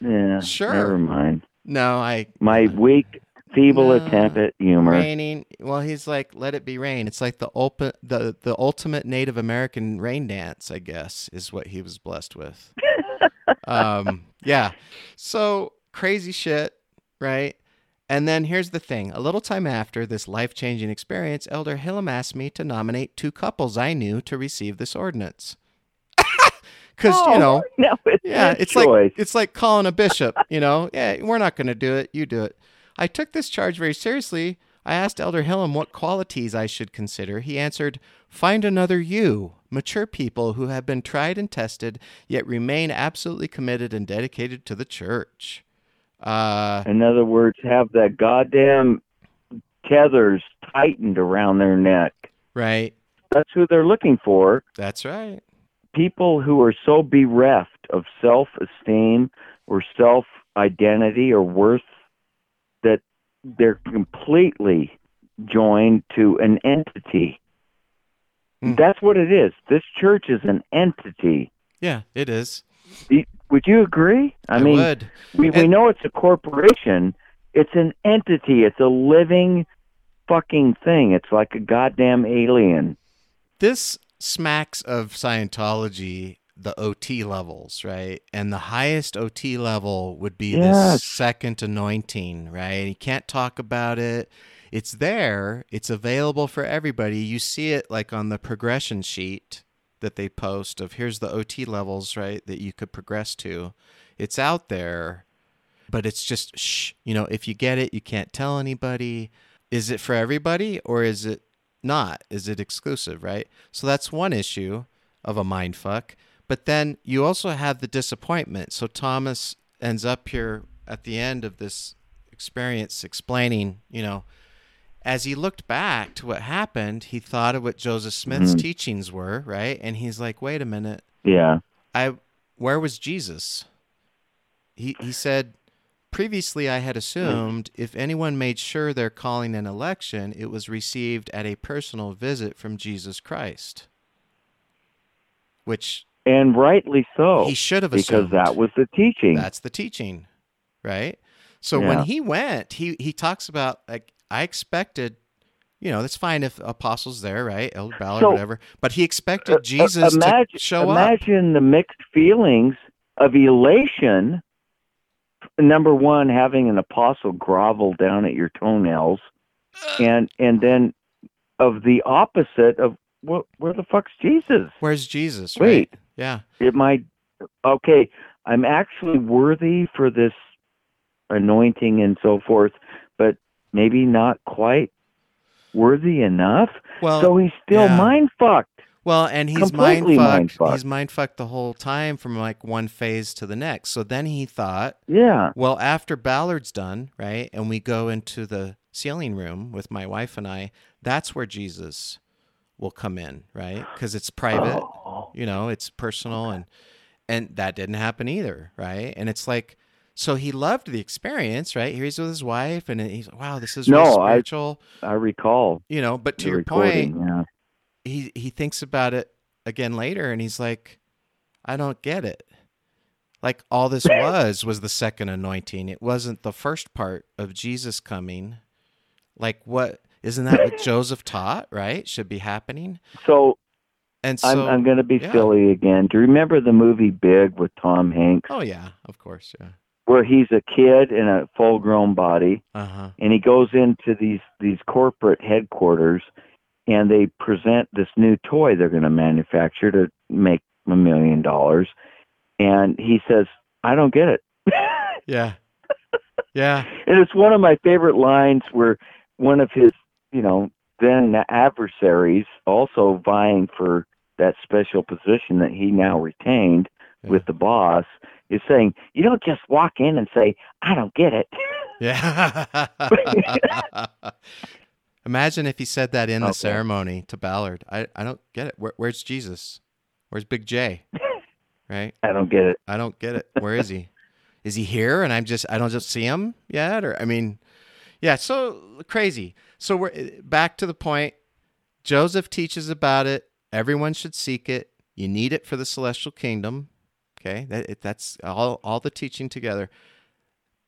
[SPEAKER 2] Yeah.
[SPEAKER 1] Sure.
[SPEAKER 2] Never mind.
[SPEAKER 1] No, I.
[SPEAKER 2] My weak, feeble
[SPEAKER 1] No.
[SPEAKER 2] attempt at humor.
[SPEAKER 1] Raining. Well, he's like, "Let it be rain." It's like the open, the the ultimate Native American rain dance, I guess, is what he was blessed with. um, yeah. So crazy shit, right? And then here's the thing: a little time after this life changing experience, Elder Hillam asked me to nominate two couples I knew to receive this ordinance. Because you
[SPEAKER 2] Oh,
[SPEAKER 1] know,
[SPEAKER 2] no, it's
[SPEAKER 1] yeah, it's
[SPEAKER 2] choice.
[SPEAKER 1] like it's like calling a bishop, you know. Yeah, we're not going to do it. You do it. I took this charge very seriously. I asked Elder Hillam what qualities I should consider. He answered, "Find another you, mature people who have been tried and tested, yet remain absolutely committed and dedicated to the church." Uh,
[SPEAKER 2] In other words, have that goddamn tethers tightened around their neck.
[SPEAKER 1] right.
[SPEAKER 2] That's who they're looking for.
[SPEAKER 1] That's right.
[SPEAKER 2] People who are so bereft of self esteem or self identity or worth that they're completely joined to an entity.
[SPEAKER 1] Hmm.
[SPEAKER 2] That's what it is. This church is an entity.
[SPEAKER 1] Yeah, it is.
[SPEAKER 2] Y- Would you agree? I, mean,
[SPEAKER 1] would.
[SPEAKER 2] we, we know it's a corporation. It's an entity. It's a living fucking thing. It's like a goddamn alien.
[SPEAKER 1] this smacks of Scientology, the OT levels, right? And the highest OT level would be
[SPEAKER 2] Yes.
[SPEAKER 1] this second anointing, right? You can't talk about it. It's there, it's available for everybody. You see it like on the progression sheet that they post of here's the OT levels, right, that you could progress to. It's out there, but it's just shh, you know, if you get it, you can't tell anybody. Is it for everybody or is it not? Is it exclusive, right? So that's one issue of a mind fuck. But then you also have the disappointment. So Thomas ends up here at the end of this experience explaining, you know, as he looked back to what happened, he thought of what Joseph Smith's
[SPEAKER 2] Mhm.
[SPEAKER 1] teachings were, right? And he's like, wait a minute,
[SPEAKER 2] Yeah.
[SPEAKER 1] I where was Jesus? He he said previously I had assumed if anyone made sure they're calling an election, it was received at a personal visit from Jesus Christ. Which
[SPEAKER 2] And rightly so.
[SPEAKER 1] he should have assumed.
[SPEAKER 2] because that was the teaching.
[SPEAKER 1] That's the teaching, right? So
[SPEAKER 2] Yeah.
[SPEAKER 1] when he went, he he talks about like I expected, you know, that's fine if apostles there, right? Elder Ballard,
[SPEAKER 2] So,
[SPEAKER 1] whatever. But he expected
[SPEAKER 2] Uh,
[SPEAKER 1] Jesus
[SPEAKER 2] imagine,
[SPEAKER 1] to show up.
[SPEAKER 2] imagine the mixed feelings of elation. Number one, having an apostle grovel down at your toenails, and and then of the opposite of? Where the fuck's Jesus?
[SPEAKER 1] Where's Jesus?
[SPEAKER 2] Wait.
[SPEAKER 1] Right? Yeah.
[SPEAKER 2] It might. Okay, I'm actually worthy for this anointing and so forth, but maybe not quite worthy enough.
[SPEAKER 1] Well,
[SPEAKER 2] so he's still
[SPEAKER 1] yeah.
[SPEAKER 2] mind fucked.
[SPEAKER 1] well, and he's mind fucked.
[SPEAKER 2] mind-fucked.
[SPEAKER 1] He's mind fucked the whole time from like one phase to the next. So then he thought,
[SPEAKER 2] Yeah.
[SPEAKER 1] well, after Ballard's done, right, and we go into the sealing room with my wife and I, that's where Jesus will come in, right? Because it's private.
[SPEAKER 2] Oh.
[SPEAKER 1] you know it's personal and and that didn't happen either right and it's like so he loved the experience right? Here he's with his wife and he's like wow this is
[SPEAKER 2] No, I-
[SPEAKER 1] spiritual.
[SPEAKER 2] I recall
[SPEAKER 1] you know but to your point
[SPEAKER 2] Yeah.
[SPEAKER 1] he he thinks about it again later and he's like i don't get it. Like all this was was the second anointing. It wasn't the first part of jesus coming. Like what isn't that what joseph taught right? Should be happening.
[SPEAKER 2] So,
[SPEAKER 1] and so
[SPEAKER 2] I'm I'm going to be
[SPEAKER 1] yeah.
[SPEAKER 2] silly again. Do you remember the movie Big with Tom Hanks,
[SPEAKER 1] oh yeah of course yeah
[SPEAKER 2] where he's a kid in a full-grown body,
[SPEAKER 1] uh-huh
[SPEAKER 2] and he goes into these these corporate headquarters, and they present this new toy they're going to manufacture to make a million dollars, and he says, "I don't get it."
[SPEAKER 1] Yeah. Yeah.
[SPEAKER 2] And it's one of my favorite lines where one of his, you know, then adversaries also vying for that special position that he now retained
[SPEAKER 1] Yeah.
[SPEAKER 2] with the boss is saying, You don't just walk in and say, I don't get it.
[SPEAKER 1] Yeah. Imagine if he said that in the ceremony to Ballard. I, I don't get it. Where, where's Jesus? Where's Big J? Right?
[SPEAKER 2] I don't get it.
[SPEAKER 1] I don't get it. Where is he? Is he here and I'm just I don't just see him yet? Or I mean, yeah, so crazy. So we're eh, back to the point. Joseph teaches about it. Everyone should seek it. You need it for the celestial kingdom. Okay, that, that's all all the teaching together.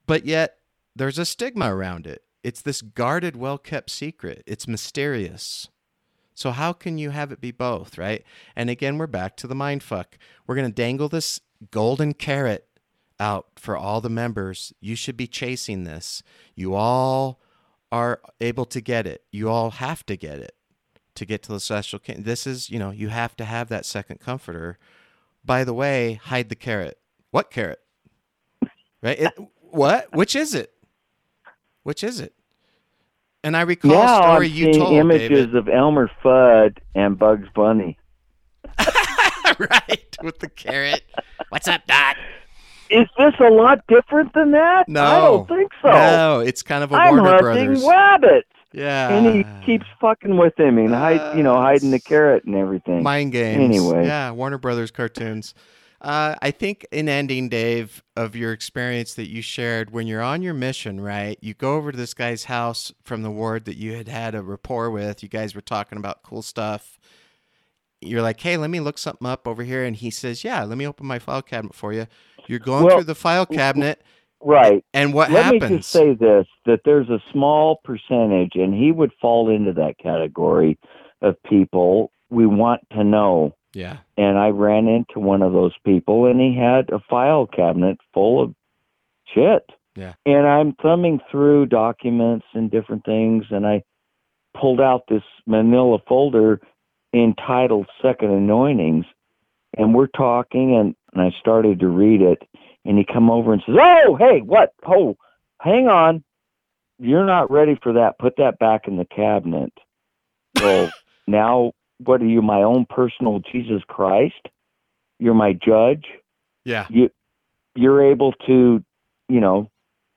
[SPEAKER 1] But yet there's a stigma around it. It's this guarded, well kept secret. It's mysterious. So how can you have it be both, right? And again, we're back to the mind fuck. We're gonna dangle this golden carrot out for all the members. You should be chasing this. You all are able to get it. You all have to get it to get to the celestial. This is, you know, you have to have that second comforter. By the way, hide the carrot. What carrot? Right? It, what? Which is it? Which is it? And I recall
[SPEAKER 2] now
[SPEAKER 1] a story
[SPEAKER 2] I'm
[SPEAKER 1] you
[SPEAKER 2] seeing
[SPEAKER 1] told
[SPEAKER 2] images
[SPEAKER 1] David.
[SPEAKER 2] of Elmer Fudd and Bugs Bunny.
[SPEAKER 1] right, with the carrot. What's up, Dot?
[SPEAKER 2] Is this a lot different than that?
[SPEAKER 1] No,
[SPEAKER 2] I don't think so.
[SPEAKER 1] No, it's kind of a
[SPEAKER 2] I'm
[SPEAKER 1] Warner
[SPEAKER 2] hunting
[SPEAKER 1] Brothers.
[SPEAKER 2] rabbits,
[SPEAKER 1] Yeah,
[SPEAKER 2] and he keeps fucking with him and hide, you know, hiding the carrot and everything.
[SPEAKER 1] mind games.
[SPEAKER 2] Anyway.
[SPEAKER 1] yeah, Warner Brothers cartoons. Uh, I think in ending, Dave, of your experience that you shared when you're on your mission, right? You go over to this guy's house from the ward that you had had a rapport with. You guys were talking about cool stuff. You're like, hey, let me look something up over here. And he says, yeah, let me open my file cabinet for you. You're going
[SPEAKER 2] Well,
[SPEAKER 1] through the file cabinet,
[SPEAKER 2] right.
[SPEAKER 1] and what
[SPEAKER 2] Let me just say this: that there's a small percentage, and he would fall into that category of people we want to know.
[SPEAKER 1] yeah,
[SPEAKER 2] And I ran into one of those people, and he had a file cabinet full of shit.
[SPEAKER 1] Yeah.
[SPEAKER 2] And I'm thumbing through documents and different things, and I pulled out this manila folder entitled Second Anointings, and we're talking, and, and I started to read it, and he come over and says, "Oh, hey, what? Oh, hang on, you're not ready for that. Put that back in the cabinet." Well, now what are you, my own personal Jesus Christ? You're my judge.
[SPEAKER 1] yeah, You
[SPEAKER 2] You're able to, you know,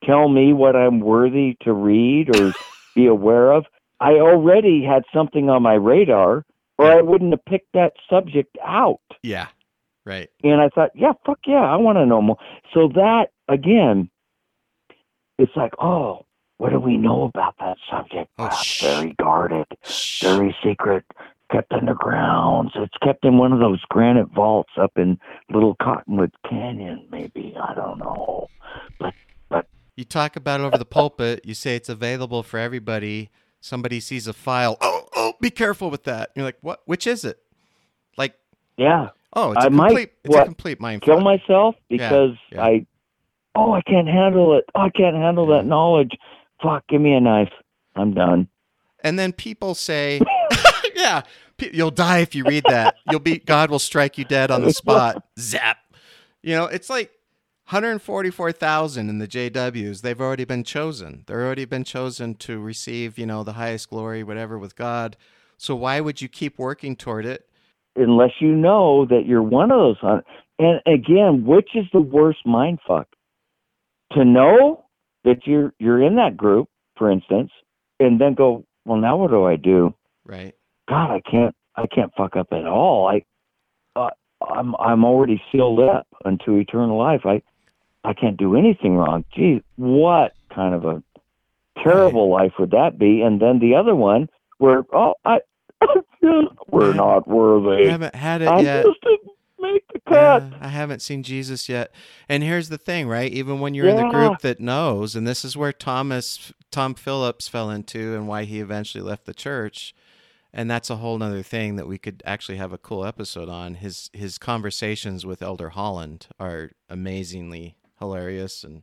[SPEAKER 2] tell me what I'm worthy to read or be aware of. I already had something on my radar, or I wouldn't have picked that subject out.
[SPEAKER 1] yeah, right.
[SPEAKER 2] And I thought, yeah, fuck yeah, I want to know more. So that again, it's like, oh, what do we know about that subject?
[SPEAKER 1] Oh,
[SPEAKER 2] very guarded,
[SPEAKER 1] Shh.
[SPEAKER 2] very secret, kept underground. So it's kept in one of those granite vaults up in Little Cottonwood Canyon, maybe. I don't know.
[SPEAKER 1] But but you talk about it over the pulpit. You say it's available for everybody. Somebody sees a file. Oh, oh, be careful with that. You're like, what? Which is it? Like,
[SPEAKER 2] Yeah,
[SPEAKER 1] oh, it's a
[SPEAKER 2] I might-
[SPEAKER 1] complete. It's a complete mind
[SPEAKER 2] kill myself because
[SPEAKER 1] yeah.
[SPEAKER 2] I, oh, I can't handle it. Oh, I can't handle that knowledge. Fuck, give me a knife. I'm done.
[SPEAKER 1] And then people say, yeah, you'll die if you read that. You'll be. God will strike you dead on the spot. Zap. You know, it's like 144,000 in the JWs. They've already been chosen. They're already been chosen to receive, you know, the highest glory, whatever, with God. So why would you keep working toward it?
[SPEAKER 2] Unless you know that you're one of those. hun- And again, which is the worst mind fuck? To know that you're you're in that group, for instance, and then go, well, now what do I do?
[SPEAKER 1] Right.
[SPEAKER 2] God, I can't I can't fuck up at all. I uh, I'm I'm already sealed up unto eternal life. I I can't do anything wrong. Gee, what kind of a terrible life would that be? And then the other one where oh I we're not worthy.
[SPEAKER 1] I haven't had it
[SPEAKER 2] I
[SPEAKER 1] yet.
[SPEAKER 2] just didn't make the cut.
[SPEAKER 1] Yeah, I haven't seen Jesus yet. And here's the thing, right? Even when you're in the group that knows, and this is where Thomas Tom Phillips fell into and why he eventually left the church. And that's a whole nother thing that we could actually have a cool episode on. His his conversations with Elder Holland are amazingly hilarious and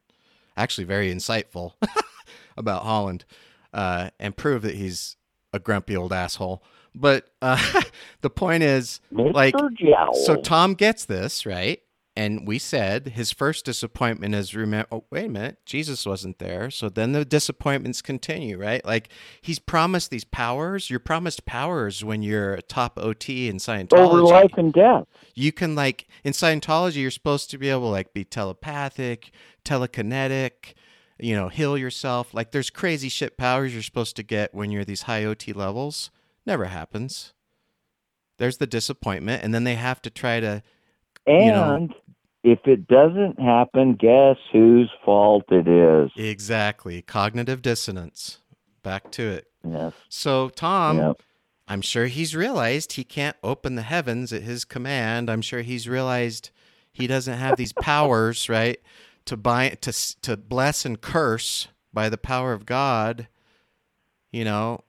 [SPEAKER 1] actually very insightful about Holland, uh, and prove that he's a grumpy old asshole. But uh, the point is, like,
[SPEAKER 2] Jowl.
[SPEAKER 1] so Tom gets this, right? And we said his first disappointment is remember oh, wait a minute, Jesus wasn't there. So then the disappointments continue, right? Like he's promised these powers. You're promised powers when you're a top OT in Scientology.
[SPEAKER 2] over life and death.
[SPEAKER 1] You can like in Scientology you're supposed to be able to like be telepathic, telekinetic, you know, heal yourself. Like there's crazy shit powers you're supposed to get when you're these high OT levels. Never happens. There's the disappointment and then they have to try to
[SPEAKER 2] And
[SPEAKER 1] You know,
[SPEAKER 2] if it doesn't happen, guess whose fault it is?
[SPEAKER 1] Exactly. Cognitive dissonance. Back to it.
[SPEAKER 2] Yes.
[SPEAKER 1] So, Tom,
[SPEAKER 2] Yep.
[SPEAKER 1] I'm sure he's realized he can't open the heavens at his command. I'm sure he's realized he doesn't have these powers, right, to buy to to bless and curse by the power of God. You know,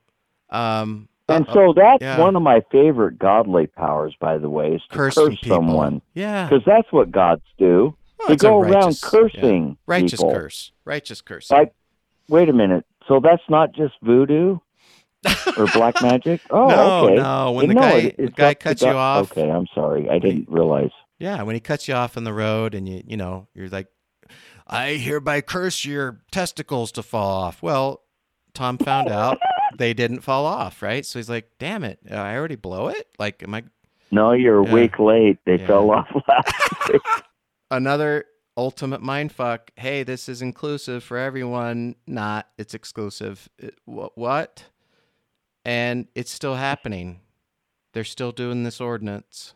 [SPEAKER 1] um,
[SPEAKER 2] And
[SPEAKER 1] uh,
[SPEAKER 2] so that's
[SPEAKER 1] yeah.
[SPEAKER 2] one of my favorite godly powers, by the way, is to curse,
[SPEAKER 1] cursing
[SPEAKER 2] someone.
[SPEAKER 1] Yeah,
[SPEAKER 2] Because that's what gods do.
[SPEAKER 1] Well,
[SPEAKER 2] they go around
[SPEAKER 1] righteous- yeah.
[SPEAKER 2] cursing
[SPEAKER 1] righteous
[SPEAKER 2] people.
[SPEAKER 1] curse, righteous curse.
[SPEAKER 2] Like, wait a minute. So that's not just voodoo or black magic? Oh,
[SPEAKER 1] No,
[SPEAKER 2] okay.
[SPEAKER 1] no, when the
[SPEAKER 2] no,
[SPEAKER 1] guy-
[SPEAKER 2] it-
[SPEAKER 1] the guy
[SPEAKER 2] got the
[SPEAKER 1] cuts you off-
[SPEAKER 2] Okay, I'm sorry. I didn't realize.
[SPEAKER 1] Yeah, when he cuts you off on the road and you you know, you're like I hereby curse your testicles to fall off. Well, Tom found out they didn't fall off, right? So he's like, "Damn it. I already blow it? Like am I
[SPEAKER 2] No, you're a week late. They
[SPEAKER 1] Yeah.
[SPEAKER 2] fell off last week.
[SPEAKER 1] another ultimate mind fuck. Hey, this is inclusive for everyone. Not, it's exclusive. It, what what? And it's still happening. They're still doing this ordinance.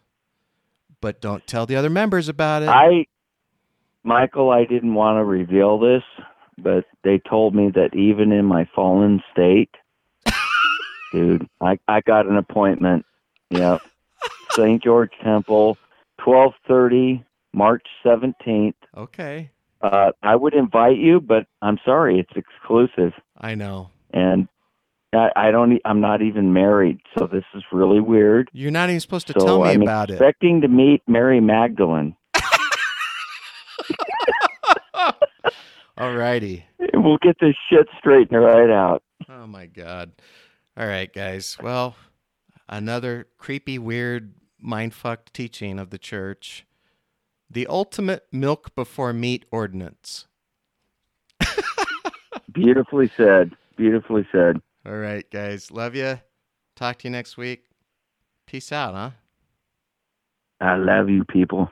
[SPEAKER 1] But don't tell the other members about it.
[SPEAKER 2] I, Michael, I didn't want to reveal this, but they told me that even in my fallen state, dude, I I got an appointment. Yep, St. George Temple, twelve thirty, March seventeenth.
[SPEAKER 1] okay.
[SPEAKER 2] Uh, I would invite you, but I'm sorry, it's exclusive,
[SPEAKER 1] I know.
[SPEAKER 2] and I, I don't. I'm not even married, so this is really weird.
[SPEAKER 1] You're not even supposed to
[SPEAKER 2] so
[SPEAKER 1] tell me
[SPEAKER 2] I'm
[SPEAKER 1] about it.
[SPEAKER 2] expecting to meet Mary Magdalene.
[SPEAKER 1] Alrighty.
[SPEAKER 2] We'll get this shit straightened right out.
[SPEAKER 1] Oh my god. All right, guys. Well, another creepy, weird, mindfucked teaching of the church. The ultimate milk before meat ordinance.
[SPEAKER 2] Beautifully said. Beautifully said.
[SPEAKER 1] All right, guys. Love you. Talk to you next week. Peace out, huh?
[SPEAKER 2] I love you, people.